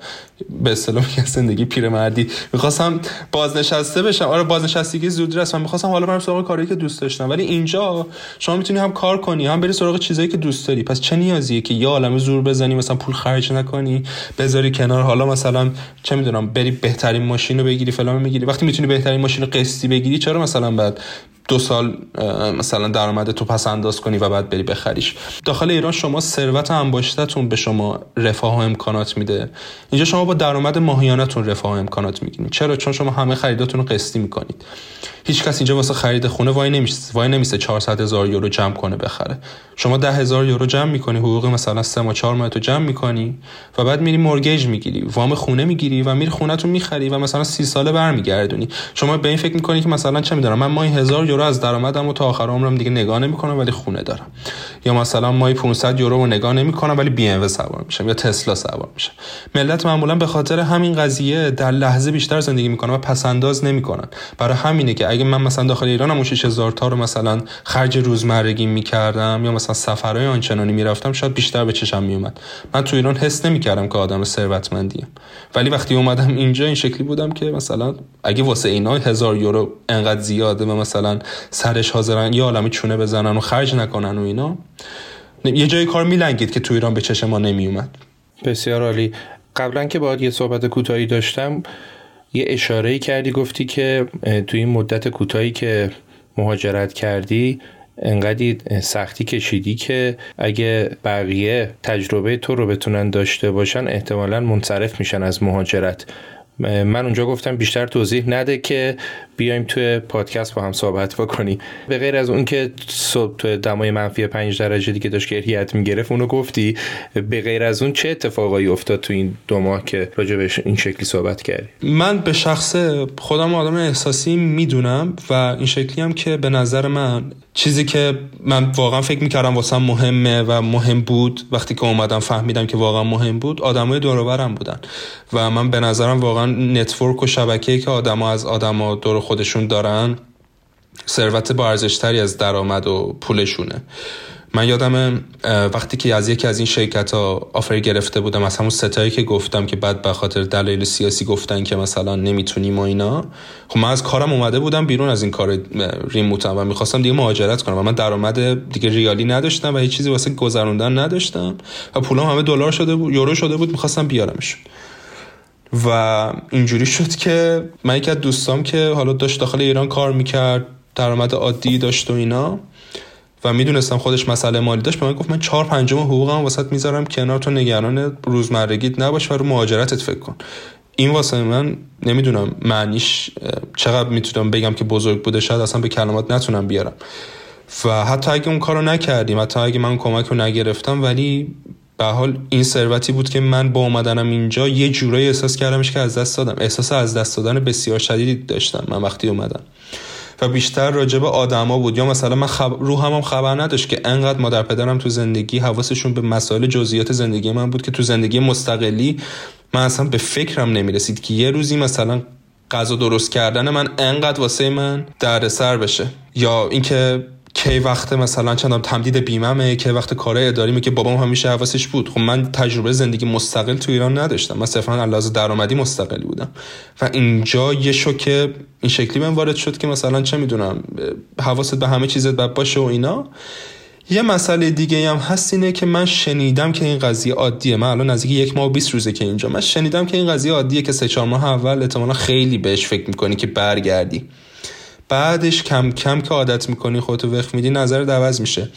به اصطلاح زندگی پیرمردی. می‌خواستم بازنشسته بشم. آره بازنشستگی زود رسم من می‌خواستم حالا برم سراغ کاری که دوست داشتم. ولی اینجا شما می‌تونی هم کار کنی هم بری سراغ چیزایی که دوست داری. پس چه نیازیه که یه عالمه زور بزنی مثلا پول خرج نکنی بذاری کنار؟ حالا مثلا چه می‌دونم بری بهترین ماشین رو بگیری فلان می‌گیری. وقتی می‌تونی بهترین ماشین قسطی بگیری چرا مثلا بعد دو سال مثلا درآمد تو پس انداز کنی و بعد بری بخریش. داخل ایران شما ثروت انباشتهتون به شما رفاه و امکانات میده. اینجا شما با درآمد ماهیانتون رفاه و امکانات می‌گیرید. چرا؟ چون شما همه خریداتون رو قسطی می‌کنید. هیچ کس اینجا واسه خرید خونه وای نمیشه وای نمیشه 400 هزار یورو جمع کنه بخره. شما ده هزار یورو جمع می‌کنی حقوق مثلا سه ماه چهار ماه تو جمع می‌کنی و بعد میری مورگیج می‌گیری. وام خونه می‌گیری و میری خونه تو می‌خری و مثلا سی ساله برمیگردونی. شما به این فکر می‌کنی که مثلا چه می‌دونم من ماهی هزار یورو از درآمدم و تا آخر عمرم دیگه نگاه نمی‌کنم ولی خونه دارم. یا مثلا ماهی 500 یورو رو نگاه نمی‌کنم ولی بی ام سوار میشم یا تسلا سوار میشم. ملت معمولا به خاطر همین قضیه در لحظه بیشتر زندگی می‌کنن و پس انداز نمی‌کنن. برای همینه که اگه من مثلا داخل ایران هم 6000 تا رو مثلا خرج روزمرگی می‌کردم یا مثلا سفرهای آنچنانی می‌رفتم شاید بیشتر به چشم میومد من تو ایران حس نمی‌کردم که آدم ثروتمندیم. ولی وقتی اومدم اینجا این شکلی بودم که مثلا اگه واسه اینا هزار یورو انقدر زیاده و مثلا سرش حاضرن یا عالمی چونه بزنن و خرج نکنن و اینا. یه جای کار میلنگید که تو ایران به چشم ما نمیومد. بسیار عالی. قبلا که باید یه صحبت کوتاهی داشتم یه اشاره کردی گفتی که توی این مدت کوتاهی که مهاجرت کردی انقدی سختی کشیدی که اگه بقیه تجربه تو رو بتونن داشته باشن احتمالا منصرف میشن از مهاجرت. من اونجا گفتم بیشتر توضیح نده که بیایم توی پادکست با هم صحبت بکنی. به غیر از اون که صبح تو دمای منفی 5 درجه دیگه داشت گرهیت می‌گرفت اونو گفتی. به غیر از اون چه اتفاقایی افتاد تو این دو ماه که راجع به این شکلی صحبت کردی؟ من به شخص خودم آدم احساسی می‌دونم و این شکلی هم که به نظر من چیزی که من واقعا فکر می‌کردم واسم مهمه و مهم بود وقتی که اومدم فهمیدم که واقعا مهم بود آدمای دور بودن. و من به نظرم واقعا نتورک و شبکه‌ای که آدما از آدما دور خودشون دارن ثروت با ارزشتری از درآمد و پولشونه. من یادم وقتی که از یکی از این شرکت ها آفر گرفته بودم از همون ستایی که گفتم که بعد به خاطر دلایل سیاسی گفتن که مثلا نمی‌تونیم و اینا خب من از کارم اومده بودم بیرون از این کار ریموتم و می‌خواستم دیگه مهاجرت کنم. و من درآمد دیگه ریالی نداشتم و هیچ چیزی واسه گذروندن نداشتم و پولم همه دلار شده بود یورو شده بود می‌خواستم بیارمش و اینجوری شد که من یکی از دوستام که حالا داشت داخل ایران کار می‌کرد درآمد عادی داشت و اینا و می‌دونستم خودش مسئله مالی داشت به من گفت من چهار پنجم حقوقم واسط می‌ذارم کنار تو نگران روزمرگیت نباش و رو مهاجرتت فکر کن. این واسه من نمی‌دونم معنیش چقدر می‌تونم بگم که بزرگ بوده شاید اصلا به کلمات نتونم بیارم. و حتی اگه اون کارو نکردیم حتی اگه من کمک رو نگرفتم ولی به حال این ثروتی بود که من با اومدنم اینجا یه جورایی احساس کردمش که از دست دادم. احساس از دست دادن بسیار شدیدی داشتم من وقتی اومدم. و بیشتر راجب آدما بود. یا مثلا من خب... روحم هم خبر نداشت که انقدر مادر پدرم تو زندگی حواسشون به مسائل جزئیات زندگی من بود که تو زندگی مستقلی من اصلا به فکرم نمی‌رسید که یه روزی مثلا غذا درست کردن من انقدر واسه من سر بشه. یا اینکه کی وقت مثلا چندم تمدید بیممه کی وقت کار اداریمه که بابام همیشه حواسش بود. خب من تجربه زندگی مستقل تو ایران نداشتم. من صرفا علاوه درآمدی مستقلی بودم. و اینجا یه شوک این شکلی من وارد شد که مثلا چه می‌دونم حواست به همه چیزت باید باشه و اینا. یه مسئله دیگه هم هست اینه که من شنیدم که این قضیه عادیه. من الان نزدیک یک ماه و 20 روزه که اینجا. من شنیدم که این قضیه عادیه که سه چهار ماه اول احتمالا خیلی بهش فکر می‌کنی که برگردی. بعدش کم کم که عادت می‌کنی خودتو وقت میدی نظر عوض میشه.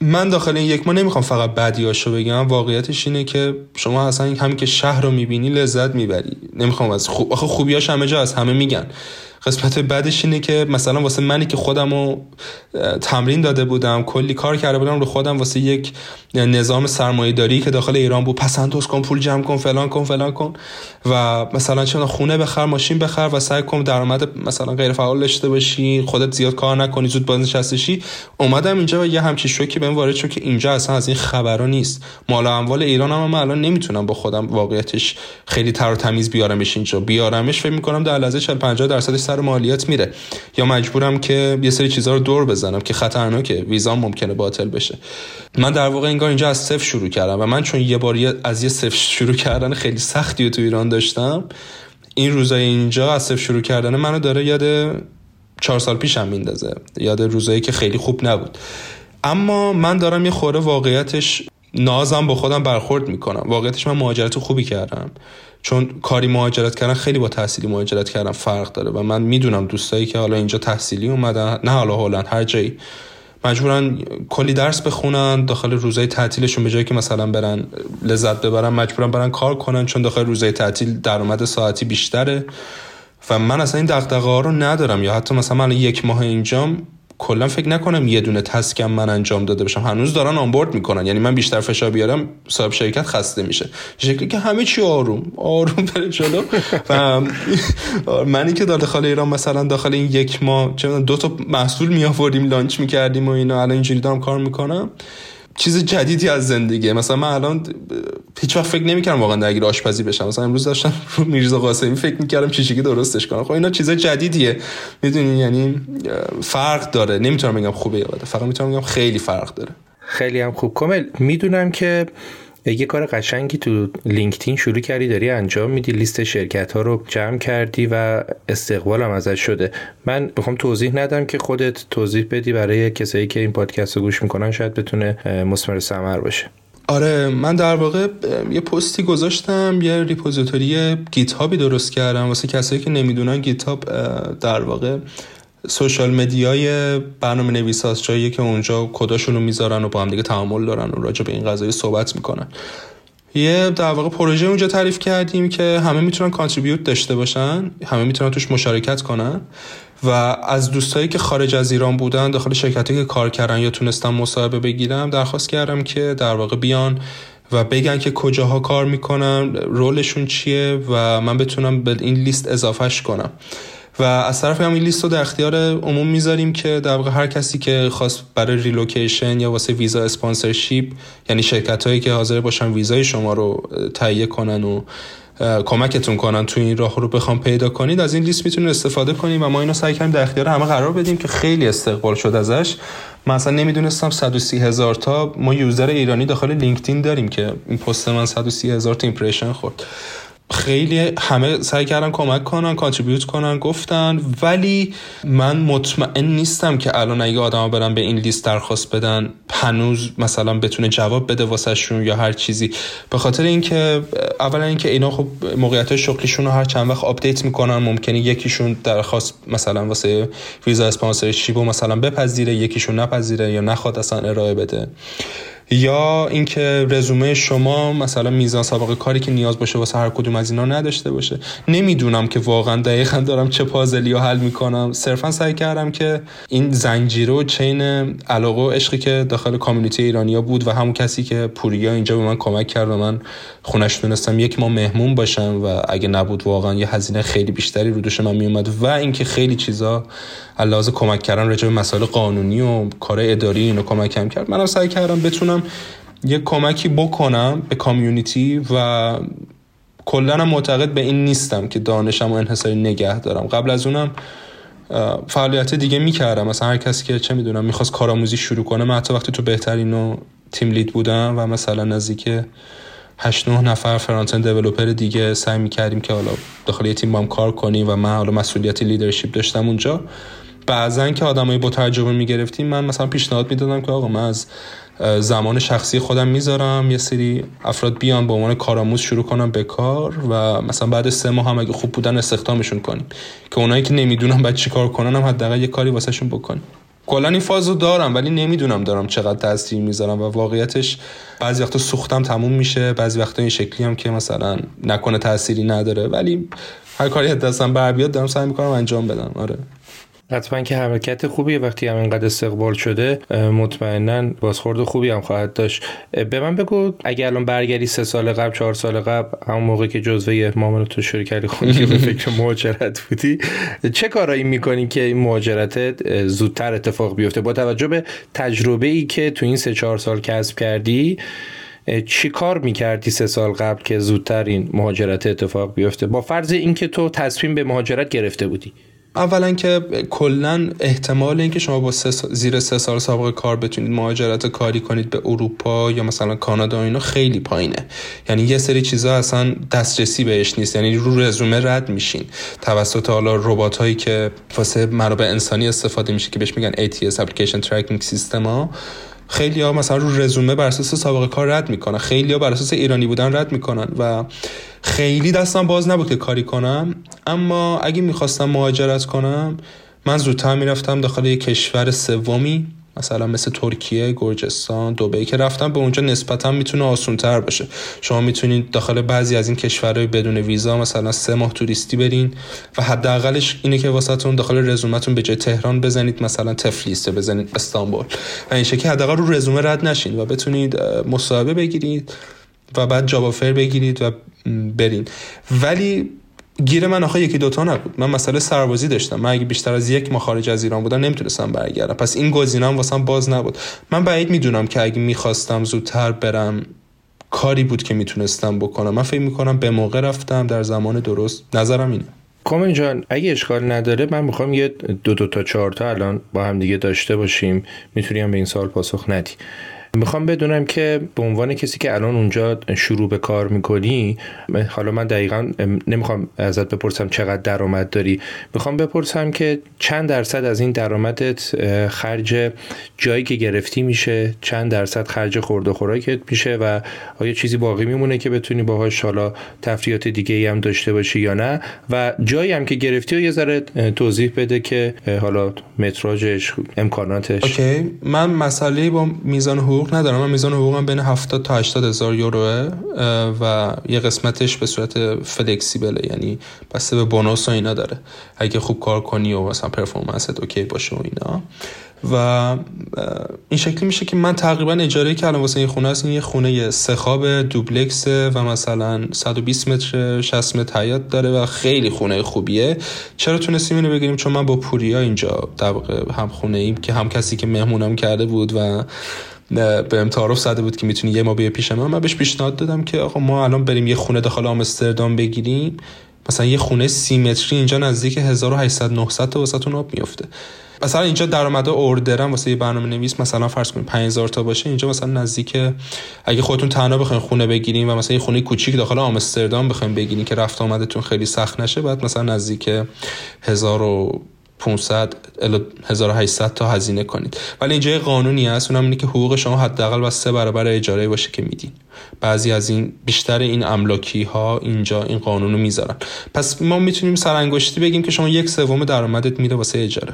من داخل این یک ماه نمی‌خوام فقط بدیاشو بگم واقعیتش اینه که شما اصلا همین که شهر رو می‌بینی لذت می‌بری. نمی‌خوام از خوب آخه خوبیاش همه جا از همه میگن. قسمت بعدش اینه که مثلا واسه منی که خودم رو تمرین داده بودم کلی کار کرده بودم رو خودم واسه یک نظام سرمایه داری که داخل ایران بود پسندوز کن پول جمع کن فلان کن فلان کن. و مثلا چون خونه بخر ماشین بخر و سعی کن درآمد مثلا غیر فعال داشته باشی خودت زیاد کار نکنی زود بازنشسته اومدم اینجا و یه همچین شوکی بهم وارد شد که اینجا اصلا از این خبرا نیست. مال اموال ایران هم من الان نمی‌تونم با خودم واقعیتش خیلی تر و تمیز بیارمش اینجا. بیارمش فکر می‌کنم در لحظه 40 50 درصدش مالیات میره یا مجبورم که یه سری چیزها رو دور بزنم که خطرناکه ویزا ممکنه باطل بشه. من در واقع انگار اینجا از صفر شروع کردم و من چون یه بار از یه صفر شروع کردن خیلی سختی تو ایران داشتم این روزای اینجا از صفر شروع کردن منو داره یاد چهار سال پیشم میندازه. یاد روزایی که خیلی خوب نبود. اما من دارم یه خوره واقعیتش نازم با خودم برخورد می‌کنم. واقعیتش من مهاجرت خوبی کردم. چون کاری مهاجرت کردن خیلی با تحصیلی مهاجرت کردن فرق داره و من می‌دونم دوستایی که حالا اینجا تحصیلی اومدن نه حالا هلند هر جایی. مجبورن کلی درس بخونن داخل روزای تعطیلشون به جایی که مثلا برن لذت ببرن مجبورن برن کار کنن چون داخل روزای تعطیل درآمد ساعتی بیشتره. و من اصلا این دغدغه ها رو ندارم یا حتی مثلا من یک ماه اینجام کلا فکر نکنم یه دونه تسکم من انجام داده باشم هنوز دارن آنبورد می‌کنن. یعنی من بیشتر فشار بیارم صاحب شرکت خسته میشه. شکلی که همه چی آروم. آروم بره جلو. و منی که داخل ایران مثلا داخل این یک ماه چه دو تا محصول میآوردیم لانچ می‌کردیم و اینا. الان اینجوری دارم کار می‌کنم. چیز جدیدی از زندگی مثلا من الان هیچ وقت فکر نمی‌کردم واقعا درگیر آشپزی بشم. مثلا امروز داشتم رو میرزا قاسمی فکر می‌کردم چیزی درستش کنم. خب اینا چیز جدیدیه. می‌دونی؟ یعنی فرق داره. نمی‌تونم بگم خوبه یا بده. فقط می‌تونم بگم خیلی فرق داره. خیلی هم خوب. کامل می‌دونم که یه کار قشنگی تو لینکدین شروع کردی داری انجام میدی لیست شرکت ها رو جمع کردی و استقبالم ازش شده. من می‌خوام توضیح ندم که خودت توضیح بدی برای کسایی که این پادکست رو گوش می‌کنن شاید بتونه مثمر ثمر باشه. آره من در واقع یه پستی گذاشتم یه repository گیت هابی درست کردم. واسه کسایی که نمی‌دونن گیت در واقع سوشال مدیای برنامه نویس هست جایی که اونجا کداشون رو می‌ذارن و با هم دیگه تعامل دارن و راجع به این قضایی صحبت می‌کنن. یه در واقع پروژه اونجا تعریف کردیم که همه می‌تونن کانتریبیوت داشته باشن همه می‌تونن توش مشارکت کنن و از دوستایی که خارج از ایران بودن داخل شرکتی که کار کردن یا تونستم مصاحبه بگیرم درخواست کردم که در واقع بیان و بگن که کجاها کار می‌کنن رولشون چیه و من بتونم به این لیست اضافهش کنم. و از طرف هم این لیست رو در اختیار عموم می‌ذاریم که در واقع هر کسی که خواست برای relocation یا واسه visa sponsorship یعنی شرکت هایی که حاضر باشن ویزای شما رو تهیه کنن و کمکتون کنن تو این راه رو بخوام پیدا کنید از این لیست می‌تونید استفاده کنید و ما اینو سعی کردیم در اختیار همه قرار بدیم که خیلی استقبال شد ازش. من اصلا نمی‌دونستم 130 هزار تا ما user ایرانی داخل لینکدین داریم که این پست من 130 هزار تا impression خورد. خیلی همه سعی کردن کمک کنن contribute کنن گفتن. ولی من مطمئن نیستم که الان اگه آدما برن به این لیست درخواست بدن هنوز مثلا بتونه جواب بده واسهشون یا هر چیزی. به خاطر اینکه اولا اینکه اینا خب موقعیت شغلیشون رو هر چند وقت آپدیت می‌کنن ممکنه یکیشون درخواست مثلا واسه visa sponsorship مثلا بپذیره یکیشون نپذیره یا نخواد اصلا ارائه بده. یا اینکه رزومه شما مثلا میزان سابقه کاری که نیاز باشه واسه هر کدوم از اینا نداشته باشه. نمی‌دونم که واقعا دقیقا دارم چه پازلی رو حل می‌کنم. صرفا سعی کردم که این زنجیره و چین علاقه و عشقی که داخل کامیونیتی ایرانیا بود و همون کسی که پوریا اینجا به من کمک کرد و من خونش تونستم یک ما مهمون باشم و اگه نبود واقعا یه هزینه خیلی بیشتری رو دوش من میومد و اینکه خیلی چیزا علاوه کمک کردن راجع به مسائل قانونی و کار اداری اینو کمکم کرد. منم سعی کردم بتونم یه کمکی بکنم به کامیونیتی و کلا معتقد به این نیستم که دانشم و انحصاری نگه دارم. قبل از اونم فعالیت دیگه می‌کردم. مثلا هر کسی که چه می‌دونم می‌خواست کارآموزی شروع کنه من حتی وقتی تو بهترین و تیم لید بودم و مثلا نزدیک 8 9 نفر فرانتن دیولپر دیگه سعی می‌کردیم که حالا داخل یه تیم با هم کار کنیم و من حالا مسئولیت لیدرشپ داشتم اونجا. بعضا که آدمایی با تجربه می‌گرفتیم من مثلا پیشنهاد می‌دادم که آقا من از زمان شخصی خودم می‌ذارم. یه سری افراد بیان به عنوان کارآموز شروع کنم به کار و مثلا بعد سه ماه هم اگه خوب بودن استخدامشون کنیم. که اونایی که نمی‌دونم بعد چیکار کنن هم حداقل یه کاری واسهشون بکنیم. کلا این فازو دارم ولی نمی‌دونم دارم چقدر تاثیر می‌ذارم و واقعیتش بعضی وقتا سوختم تموم میشه بعضی وقتا این شکلی هم که مثلا نکنه تأثیری نداره. ولی هر کاری دستم بر بیاد دارم سعی می‌کنم انجام بدم. آره. حتما که حرکت خوبیه وقتی هم اینقدر استقبال شده مطمئنا بازخورد خوبی هم خواهد داشت. به من بگو اگه الان برگردی سه سال قبل چهار سال قبل همون موقع که جزوه معاملات تو شرکتی خونی به فکر مهاجرت بودی چه کارایی می‌کنی که این مهاجرت زودتر اتفاق بیفته؟ با توجه به تجربه ای که تو این سه چهار سال کسب کردی چی کار می‌کردی سه سال قبل که زودتر این مهاجرت اتفاق بیفته؟ با فرض اینکه تو تصمیم به مهاجرت گرفته بودی. اولا که کلا احتمال اینکه شما با زیر سه سال سابقه کار بتونید مهاجرت کاری کنید به اروپا یا مثلا کانادا اینا خیلی پایینه. یعنی یه سری چیزا اصلا دسترسی بهش نیست. یعنی رو رزومه رد میشین. توسط حالا ربات هایی که واسه منابع انسانی استفاده میشه که بهش میگن ATS Application Tracking System ها. خیلی ها مثلا رو رزومه بر اساس سابقه کار رد می‌کنن. خیلی ها بر اساس ایرانی بودن رد می‌کنن و خیلی دستم باز نبود که کاری کنم. اما اگه می‌خواستم مهاجرت کنم من زودتر می‌رفتم داخل یک کشور سومی. مثلا مثل ترکیه، گرجستان، دوبی که رفتم به اونجا نسبتا می‌تونه آسون تر باشه. شما می‌تونید داخل بعضی از این کشورهای بدون ویزا مثلا سه ماه توریستی برین و حداقلش اینه که واسهتون داخل رزومتون به جای تهران بزنید مثلا تفلیس بزنید استانبول. و این شکلی حداقل رو رزومه رد نشین و بتونید مصاحبه بگیرید و بعد جاب بگیرید و برین. ولی گیر من آخه یکی دوتا نبود. من مسئله سربازی داشتم. من اگه بیشتر از یک ماه خارج از ایران بودم نمی‌تونستم برگردم. پس این گزینم واسم باز نبود. من بعید می‌دونم که اگه می‌خواستم زودتر برم کاری بود که می‌تونستم بکنم. من فکر می‌کنم به موقع رفتم در زمان درست. نظرم اینه. کومن جان اگه اشکال نداره من می‌خوام یه دو دو تا چهار تا الان با هم دیگه داشته باشیم. می‌تونیم به این سال پاسخ ندی. می‌خوام بدونم که به عنوان کسی که الان اونجا شروع به کار می‌کنی حالا من دقیقا نمی‌خوام ازت بپرسم چقدر درآمد داری. می‌خوام بپرسم که چند درصد از این درآمدت خرج جایی که گرفتی میشه چند درصد خرج خورده خوراکت میشه و آیا چیزی باقی میمونه که بتونی باهاش حالا تفریحات دیگه ای هم داشته باشی یا نه؟ و جایی هم که گرفتی و یه ذره توضیح بده که حالا متراژش امکاناتش. Okay. من مسئله با میزان حقوق حقوق ندارم. من میزان حقوقم بین 70 تا 80 هزار یوروه و یه قسمتش به صورت flexible ه یعنی بسته به bonus و اینا داره. اگه خوب کار کنی و مثلا performance ت okay باشه و اینا. و این شکلی میشه که من تقریبا اجاره الان واسه این خونه هست این یه خونه سه دوبلکس و مثلا 120 متر 60 متر حیاط داره و خیلی خونه خوبیه. چرا تونستیم اینو بگیریم؟ چون من با پوریا اینجا در هم خونه ایم که هم کسی که مهمونم کرده بود و به تعارف زده بود که می‌تونی یه ما بیا پیش من. من بهش پیشنهاد دادم که آقا ما الان بریم یه خونه داخل آمستردام بگیریم. مثلا یه خونه سی متری اینجا نزدیک 1800 900 تا واسهتون آب میفته مثلا اینجا درآمد اوردرم واسه یه برنامه نویس مثلا فرض کنید 5000 تا باشه اینجا مثلا نزدیک اگه خودتون تنها بخواید خونه بگیریم و مثلا یه خونه کوچیک داخل آمستردام بخواید بگیریم که رفت آمدتون خیلی سخت نشه بعد مثلا نزدیک 1000 500 الی 1800 تا هزینه کنید. ولی اینجا یه قانونی هست اونم اینه که حقوق شما حداقل با سه برابر اجاره باشه که میدین. بعضی از این بیشتر این املاکی ها اینجا این قانون رو می‌ذارن. پس ما می‌تونیم سرانگشتی بگیم که شما یک سوم درآمدت میده واسه اجاره.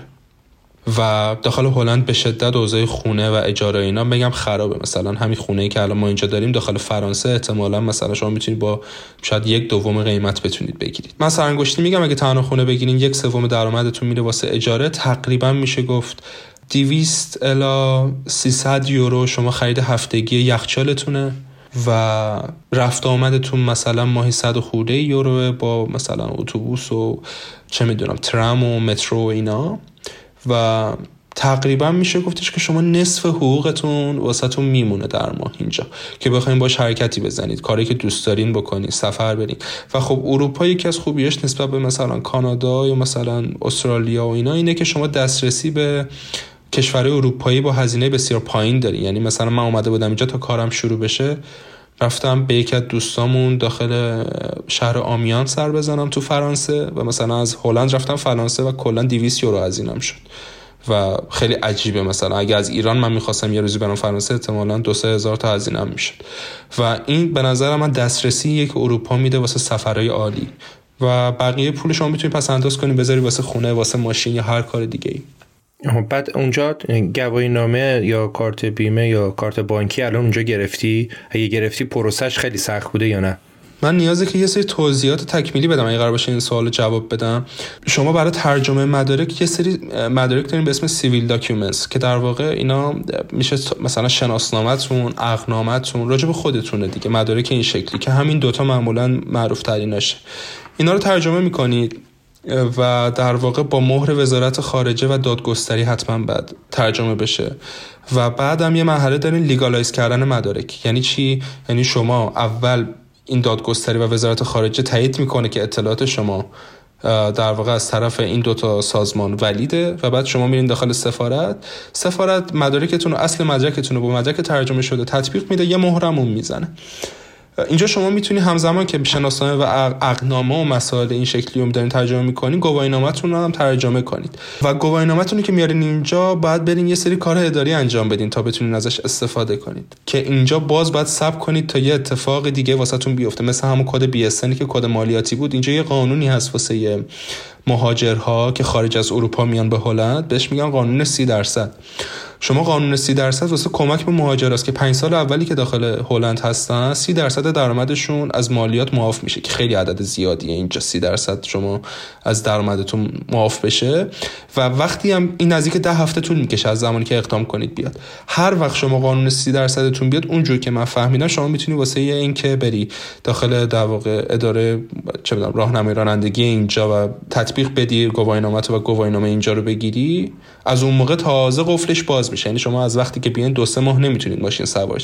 و داخل هلند به شدت اوضاع خونه و اجاره اینا بگم خرابه. مثلا همین خونه ای که الان ما اینجا داریم داخل فرانسه احتمالا مثلا شما می‌تونید با شاید یک دوم قیمت بتونید بگیرید. من سرانگشتی میگم اگه تنها خونه بگیرین یک سوم درآمدتون میره واسه اجاره. تقریبا میشه گفت 200 الا 300 یورو شما خرید هفتگی یخچالتونه و رفت آمدتون مثلا ماهی صد خورده یورو با مثلا اتوبوس و چه می‌دونم ترام و مترو و اینا. و تقریبا میشه گفتش که شما نصف حقوقتون واسهتون میمونه در ماه اینجا که بخواین باش حرکتی بزنید کاری که دوست دارین بکنید سفر برید و خب اروپا یکی از خوبیاش نسبت به مثلا کانادا یا مثلا استرالیا و اینا اینه که شما دسترسی به کشورهای اروپایی با هزینه بسیار پایین داری یعنی مثلا من اومده بودم اینجا تا کارم شروع بشه رفتم به یکی از دوستامون داخل شهر آمیان سر بزنم تو فرانسه و مثلا از هلند رفتم فرانسه و کلا 200 یورو هزینم شد. و خیلی عجیبه مثلا. اگه از ایران من می‌خواستم یه روزی برم فرانسه احتمالا دو سه هزار تا هزینه می‌شد. و این به نظر من دسترسی یک اروپا میده واسه سفرهای عالی. و بقیه پول شما می‌تونی پس انداز کنی بذاری واسه خونه واسه ماشین یا هر کار دیگه ای بعد اونجا گواهی نامه یا کارت بیمه یا کارت بانکی الان اونجا گرفتی؟ اگه گرفتی پروسش خیلی سخت بوده یا نه؟ من نیازه که یه سری توضیحات تکمیلی بدم اگه قرار باشه این سوال جواب بدم. شما برای ترجمه مدارک یه سری مدارک دارین به اسم civil documents که در واقع اینا میشه مثلا شناسنامه‌تون عقدنامه‌تون راجع به خودتونه دیگه مدارک این شکلی که همین دوتا معمولا معروف تریناشه اینا رو ترجمه می‌کنید. و در واقع با مهر وزارت خارجه و دادگستری حتما بعد ترجمه بشه. و بعد هم یه مرحله دارین لیگالایز کردن مدارک. یعنی چی؟ یعنی شما اول این دادگستری و وزارت خارجه تایید می‌کنه که اطلاعات شما در واقع از طرف این دوتا سازمان ولیده و بعد شما میرین داخل سفارت. سفارت مدارکتون و اصل مدرکتون رو با مدرک ترجمه شده تطبیق میده یه مهرمون می‌زنه. اینجا شما می‌تونی همزمان که شناسنامه و عقدنامه و مسائل این شکلی رو دارین ترجمه می‌کنین گواهینامه‌تون رو هم ترجمه کنید. و گواهینامه‌تون رو که میارین اینجا باید برین یه سری کار اداری انجام بدین تا بتونین ازش استفاده کنید. که اینجا باز باید سب کنید تا یه اتفاق دیگه واسهتون بیفته. مثل همون کد بی که کد مالیاتی بود. اینجا یه قانونی هست واسه مهاجرها که خارج از اروپا میان به هلند بهش میگن قانون سی درصد. شما قانون سی درصد واسه کمک به مهاجراست که پنج سال اولی که داخل هلند هستن سی درصد درآمدشون از مالیات معاف میشه که خیلی عدد زیادیه. اینجا سی درصد شما از درآمدتون معاف بشه. و وقتی هم این نزدیک ده هفته طول می‌کشه از زمانی که اقدام کنید بیاد. هر وقت شما قانون سی درصدتون بیاد اونجور که من فهمیدم شما می‌تونی واسه این که بری داخل در واقع اداره چه راهنمای رانندگی اینجا و تطبیق بدی گواهینامه و گواهینامه اینجا رو بگیری از اون موقع تازه قفلش باز میشه. یعنی شما از وقتی که بیاین دو سه ماه نمی‌تونید ماشین سوار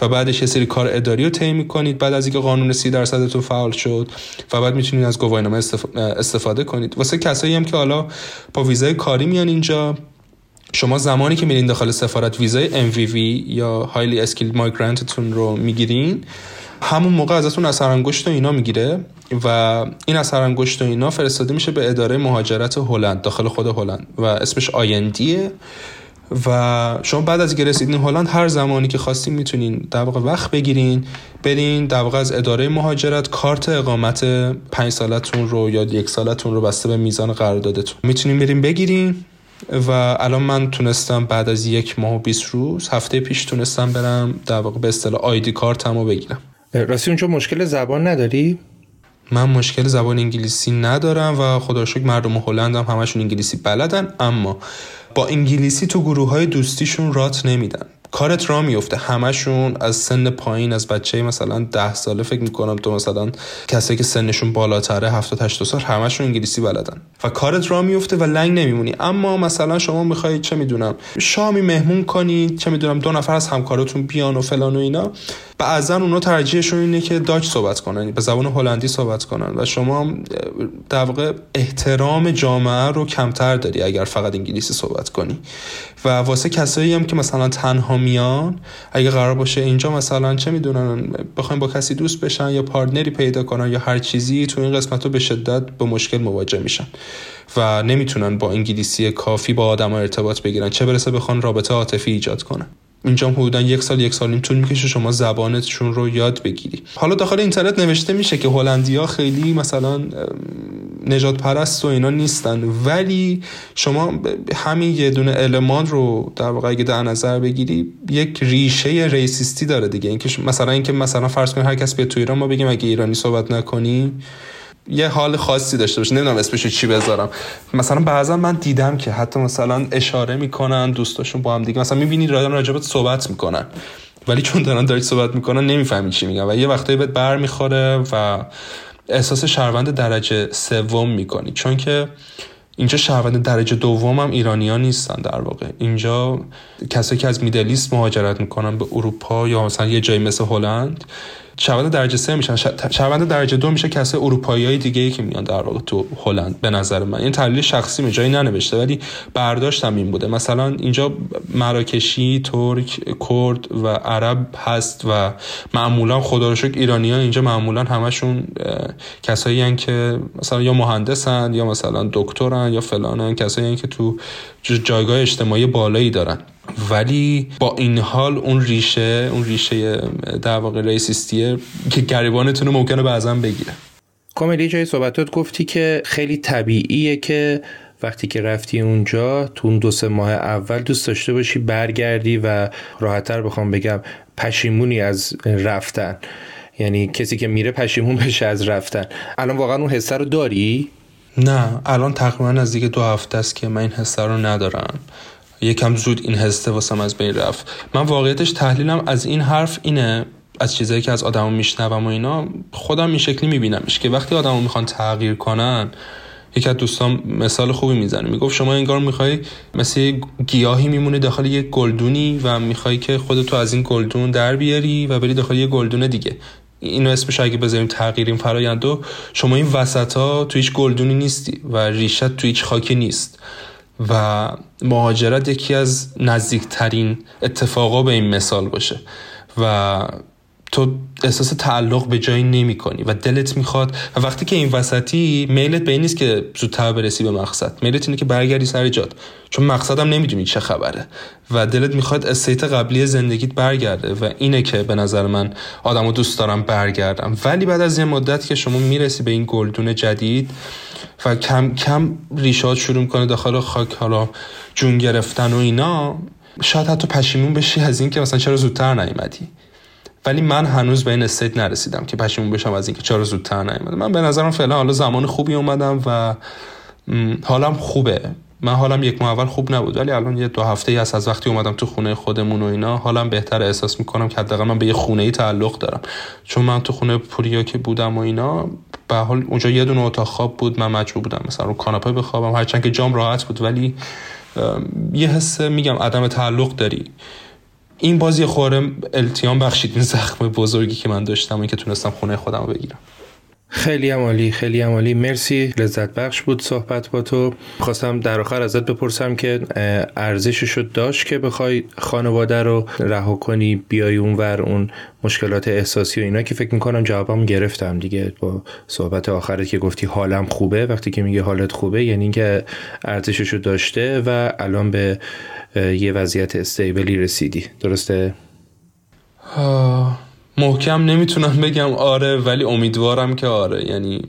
و بعدش یه سری کار اداری رو طی می‌کنید. بعد از اینکه قانون 30 درصدتون فعال شد و بعد می‌تونید از گواهینامه استفاده کنید. واسه کسایی هم که حالا با ویزای کاری میان اینجا شما زمانی که میرین داخل سفارت ویزای MVV یا highly skilled migrant تون رو می‌گیرین همون موقع ازتون اثر انگشت و اینا می‌گیره و این اثر انگشت و اینا فرستاده میشه به اداره مهاجرت هلند داخل خود هلند و اسمش IND یه و شما بعد از اینکه رسیدین هلند هر زمانی که خواستین می‌تونین در واقع وقت بگیرین برین در واقع از اداره مهاجرت کارت اقامت پنج سالتون رو یا یک سالتون رو بسته به میزان قراردادتون. می‌تونین برین بگیرین و الان من تونستم بعد از یک ماه و 20 روز هفته پیش تونستم برم در واقع به اصطلاح آیدی کارتمو بگیرم. راستی اونجا مشکل زبان نداری؟ من مشکل زبان انگلیسی ندارم و خدا شکر مردم هلند هم همشون انگلیسی بلدن اما با انگلیسی تو گروه های دوستیشون رات نمیدن. کارت را میفته همشون از سن پایین از بچه مثلا ده ساله فکر می‌کنم تو مثلا کسایی که سنشون بالاتره 70 80 سال همشون انگلیسی بلدن. و کارت را میفته و لنگ نمیمونی. اما مثلا شما می‌خواید چه می‌دونم شامی مهمون کنید چه می‌دونم دو نفر از همکاراتون بیان و فلان و اینا. بعضا اونا ترجیحشون اینه که داچ صحبت کنن به زبان هلندی صحبت کنن. و شما در واقع احترام جامعه رو کمتر داری اگر فقط انگلیسی صحبت کنی. و واسه کسایی هم که مثلا تنها میان اگه قرار باشه اینجا مثلا چه می‌دونن بخوایم با کسی دوست بشن یا پارتنری پیدا کنن یا هر چیزی تو این قسمت رو به شدت به مشکل مواجه میشن و نمی‌تونن با انگلیسی کافی با آدم ارتباط بگیرن چه برسه بخوان رابطه عاطفی ایجاد کنن. اینجا حدودا یک سال یک سال نیم طول می‌کشه شما زبانتشون رو یاد بگیری حالا داخل اینترنت نوشته میشه که هلندیا خیلی مثلا نجات پرست و اینا نیستن. ولی شما همین یه دونه المان رو در واقع اگه در نظر بگیری یک ریشه ریسیستی داره دیگه. اینکه مثلا اینکه مثلا فرض کنید هر کس به تو ایران ما بگیم اگه ایرانی صحبت نکنی یه حال خاصی داشته باشه. نمی‌دونم اسمشو چی بذارم. مثلا بعضا من دیدم که حتی مثلا اشاره می‌کنن دوستاشون با هم دیگه. مثلا می‌بینی رادن راجبت صحبت می‌کنن. ولی چون دارن دارید صحبت می‌کنن نمی‌فهمی چی میگن. و یه وقتایی بهت بر می‌خوره و احساس شهروند درجه سوم می‌کنی. چون که اینجا شهروند درجه دوم هم ایرانی ها نیستن در واقع. اینجا کسایی که از میدلیست مهاجرت می‌کنن به اروپا یا مثلا یه جایی مثل هلند. شهروند درجه سه میشن. شهروند درجه دو میشه کسای اروپایی های دیگه ای که میان در واقع تو هلند به نظر من. این تحلیل شخصی می جایی ننوشته ولی برداشتم این بوده. مثلا اینجا مراکشی ترک کرد و عرب هست و معمولا خدا رو شکر ایرانی ها اینجا معمولا همشون کسایی که مثلا یا مهندسن یا مثلا دکترن یا فلانن کسایی که تو جایگاه اجتماعی بالایی دارن. ولی با این حال اون ریشه اون ریشه در واقع ریسیستیه که گریبانتون ممکنه بعضا بگیره. کاملی جای صحبتات گفتی که خیلی طبیعیه که وقتی که رفتی اونجا تو اون دو سه ماه اول دوست داشته باشی برگردی و راحتتر بخوام بگم پشیمونی از رفتن. یعنی کسی که میره پشیمون بشه از رفتن. الان واقعا اون حسه رو داری؟ نه الان تقریبا از دیگه دو هفته است که من این حسه رو ندارم. یکم زود این حسه واسم از بین رفت. من واقعیتش تحلیلم از این حرف اینه از چیزایی که از آدمو میشنوم و اینا خودم این شکلی میبینمش که وقتی آدمو می‌خوان تغییر کنن یکی از دوستان مثال خوبی می‌زنه. می‌گفت شما انگار می‌خوای مثل گیاهی میمونی داخل یک گلدونی و می‌خوای که خودتو از این گلدون در بیاری و بری داخل یک گلدون دیگه. اینو اسمش اگه بذاریم تغییریم فرایندو شما این وسط ها تو هیچ گلدونی نیستی و ریشت تو هیچ خاکی نیست. و مهاجرت یکی از نزدیکترین اتفاقا به این مثال باشه. و تو احساس تعلق به جایی نمی کنی و دلت می‌خواد. و وقتی که این وسطی میلت به این نیست که زودتر برسی به مقصد. میلت اینه که برگردی سر جاد چون مقصدم نمی‌دونی چه خبره. و دلت می‌خواد state قبلی زندگیت برگرده. و اینه که به نظر من آدمو دوست دارم برگردم. ولی بعد از یه مدت که شما می‌رسی به این گلدون جدید و کم کم ریشات شروع می‌کنه داخل خاک حالا جون گرفتن و اینا شاید حتی پشیمون بشی از اینکه مثلا چرا زودتر نیومدی. ولی من هنوز به این state نرسیدم که پشیمون بشم از اینکه چرا زودتر نیومدم من به نظرم فعلا حالا زمان خوبی اومدم و حالم خوبه. من حالم یک ماه اول خوب نبود ولی الان یه دو هفته ای از وقتی اومدم تو خونه خودمون و اینا حالم بهتر احساس می‌کنم که حداقل من به یه خونه ای تعلق دارم. چون من تو خونه پوریا که بودم و اینا به حال اونجا یه دونه اتاق خواب بود من مجبور بودم مثلا رو کاناپه بخوابم. هرچند که جام راحت بود ولی یه حس میگم عدم تعلق داری. این بازی خوره التیام بخشید این زخم بزرگی که من داشتم این که تونستم خونه خودم رو بگیرم. خیلی عمالی خیلی عمالی مرسی لذت بخش بود صحبت با تو. خواستم در آخر ازت بپرسم که ارزشش داشت که بخوای خانواده رو رها کنی بیای اونور اون مشکلات احساسی و اینا که فکر می‌کنم جوابم گرفتم. دیگه با صحبت آخرت که گفتی حالم خوبه وقتی که میگه حالت خوبه یعنی که ارزشش داشته و الان به یه وضعیت استیبلی رسیدی. درسته؟ محکم نمی‌تونم بگم آره ولی امیدوارم که آره. یعنی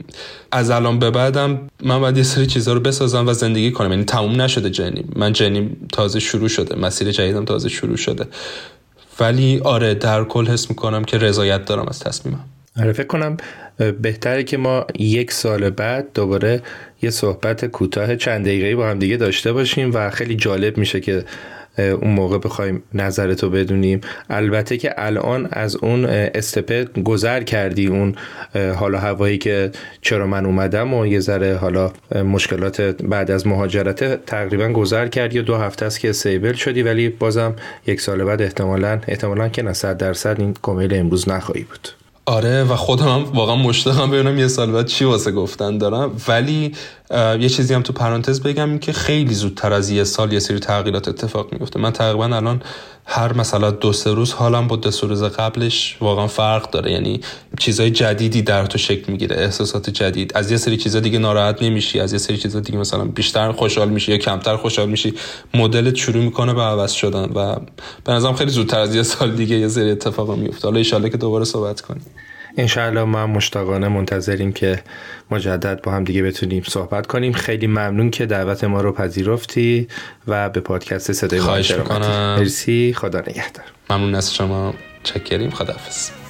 از الان به بعدم من باید یه سری چیزها رو بسازم و زندگی کنم. یعنی تموم نشده جنی. من جنی تازه شروع شده. مسیر جدیدم تازه شروع شده. ولی آره در کل حس می‌کنم که رضایت دارم از تصمیمم. آره فکر کنم بهتره که ما یک سال بعد دوباره یه صحبت کوتاه چند دقیقه‌ای با هم دیگه داشته باشیم و خیلی جالب میشه که اون موقع بخوایم نظرتو بدونیم. البته که الان از اون استپه گذر کردی اون حالا هوایی که چرا من اومدم و یه ذره حالا مشکلات بعد از مهاجرت تقریبا گذر کردی و دو هفته است که سیبل شدی ولی بازم یک سال بعد احتمالا احتمالا که نه صد درصد این کمیل امروز نخواهی بود. آره و خودم هم واقعا مشتاقم ببینم یه سال بعد چی واسه گفتن دارم. ولی یه چیزی هم تو پرانتز بگم که خیلی زودتر از یه سال یه سری تغییرات اتفاق میفته من تقریبا الان هر مثلا دو سه روز حالم با دو سه روز قبلش واقعا فرق داره. یعنی چیزای جدیدی در تو شکل می‌گیره احساسات جدید. از یه سری چیزا دیگه ناراحت نمیشی از یه سری چیزا دیگه مثلا بیشتر خوشحال میشی یا کمتر خوشحال میشی مدلت شروع می‌کنه به عوض شدن و به نظرم خیلی زودتر از یه سال دیگه یه سری اتفاقا میفته حالا ان که دوباره صحبت کنیم. انشاءالله ما مشتاقانه منتظریم که مجدد با هم دیگه بتونیم صحبت کنیم. خیلی ممنون که دعوت ما رو پذیرفتی و به پادکست صدای ما مرسی. خدا نگهدار. ممنون از شما. چکریم. خداحافظ.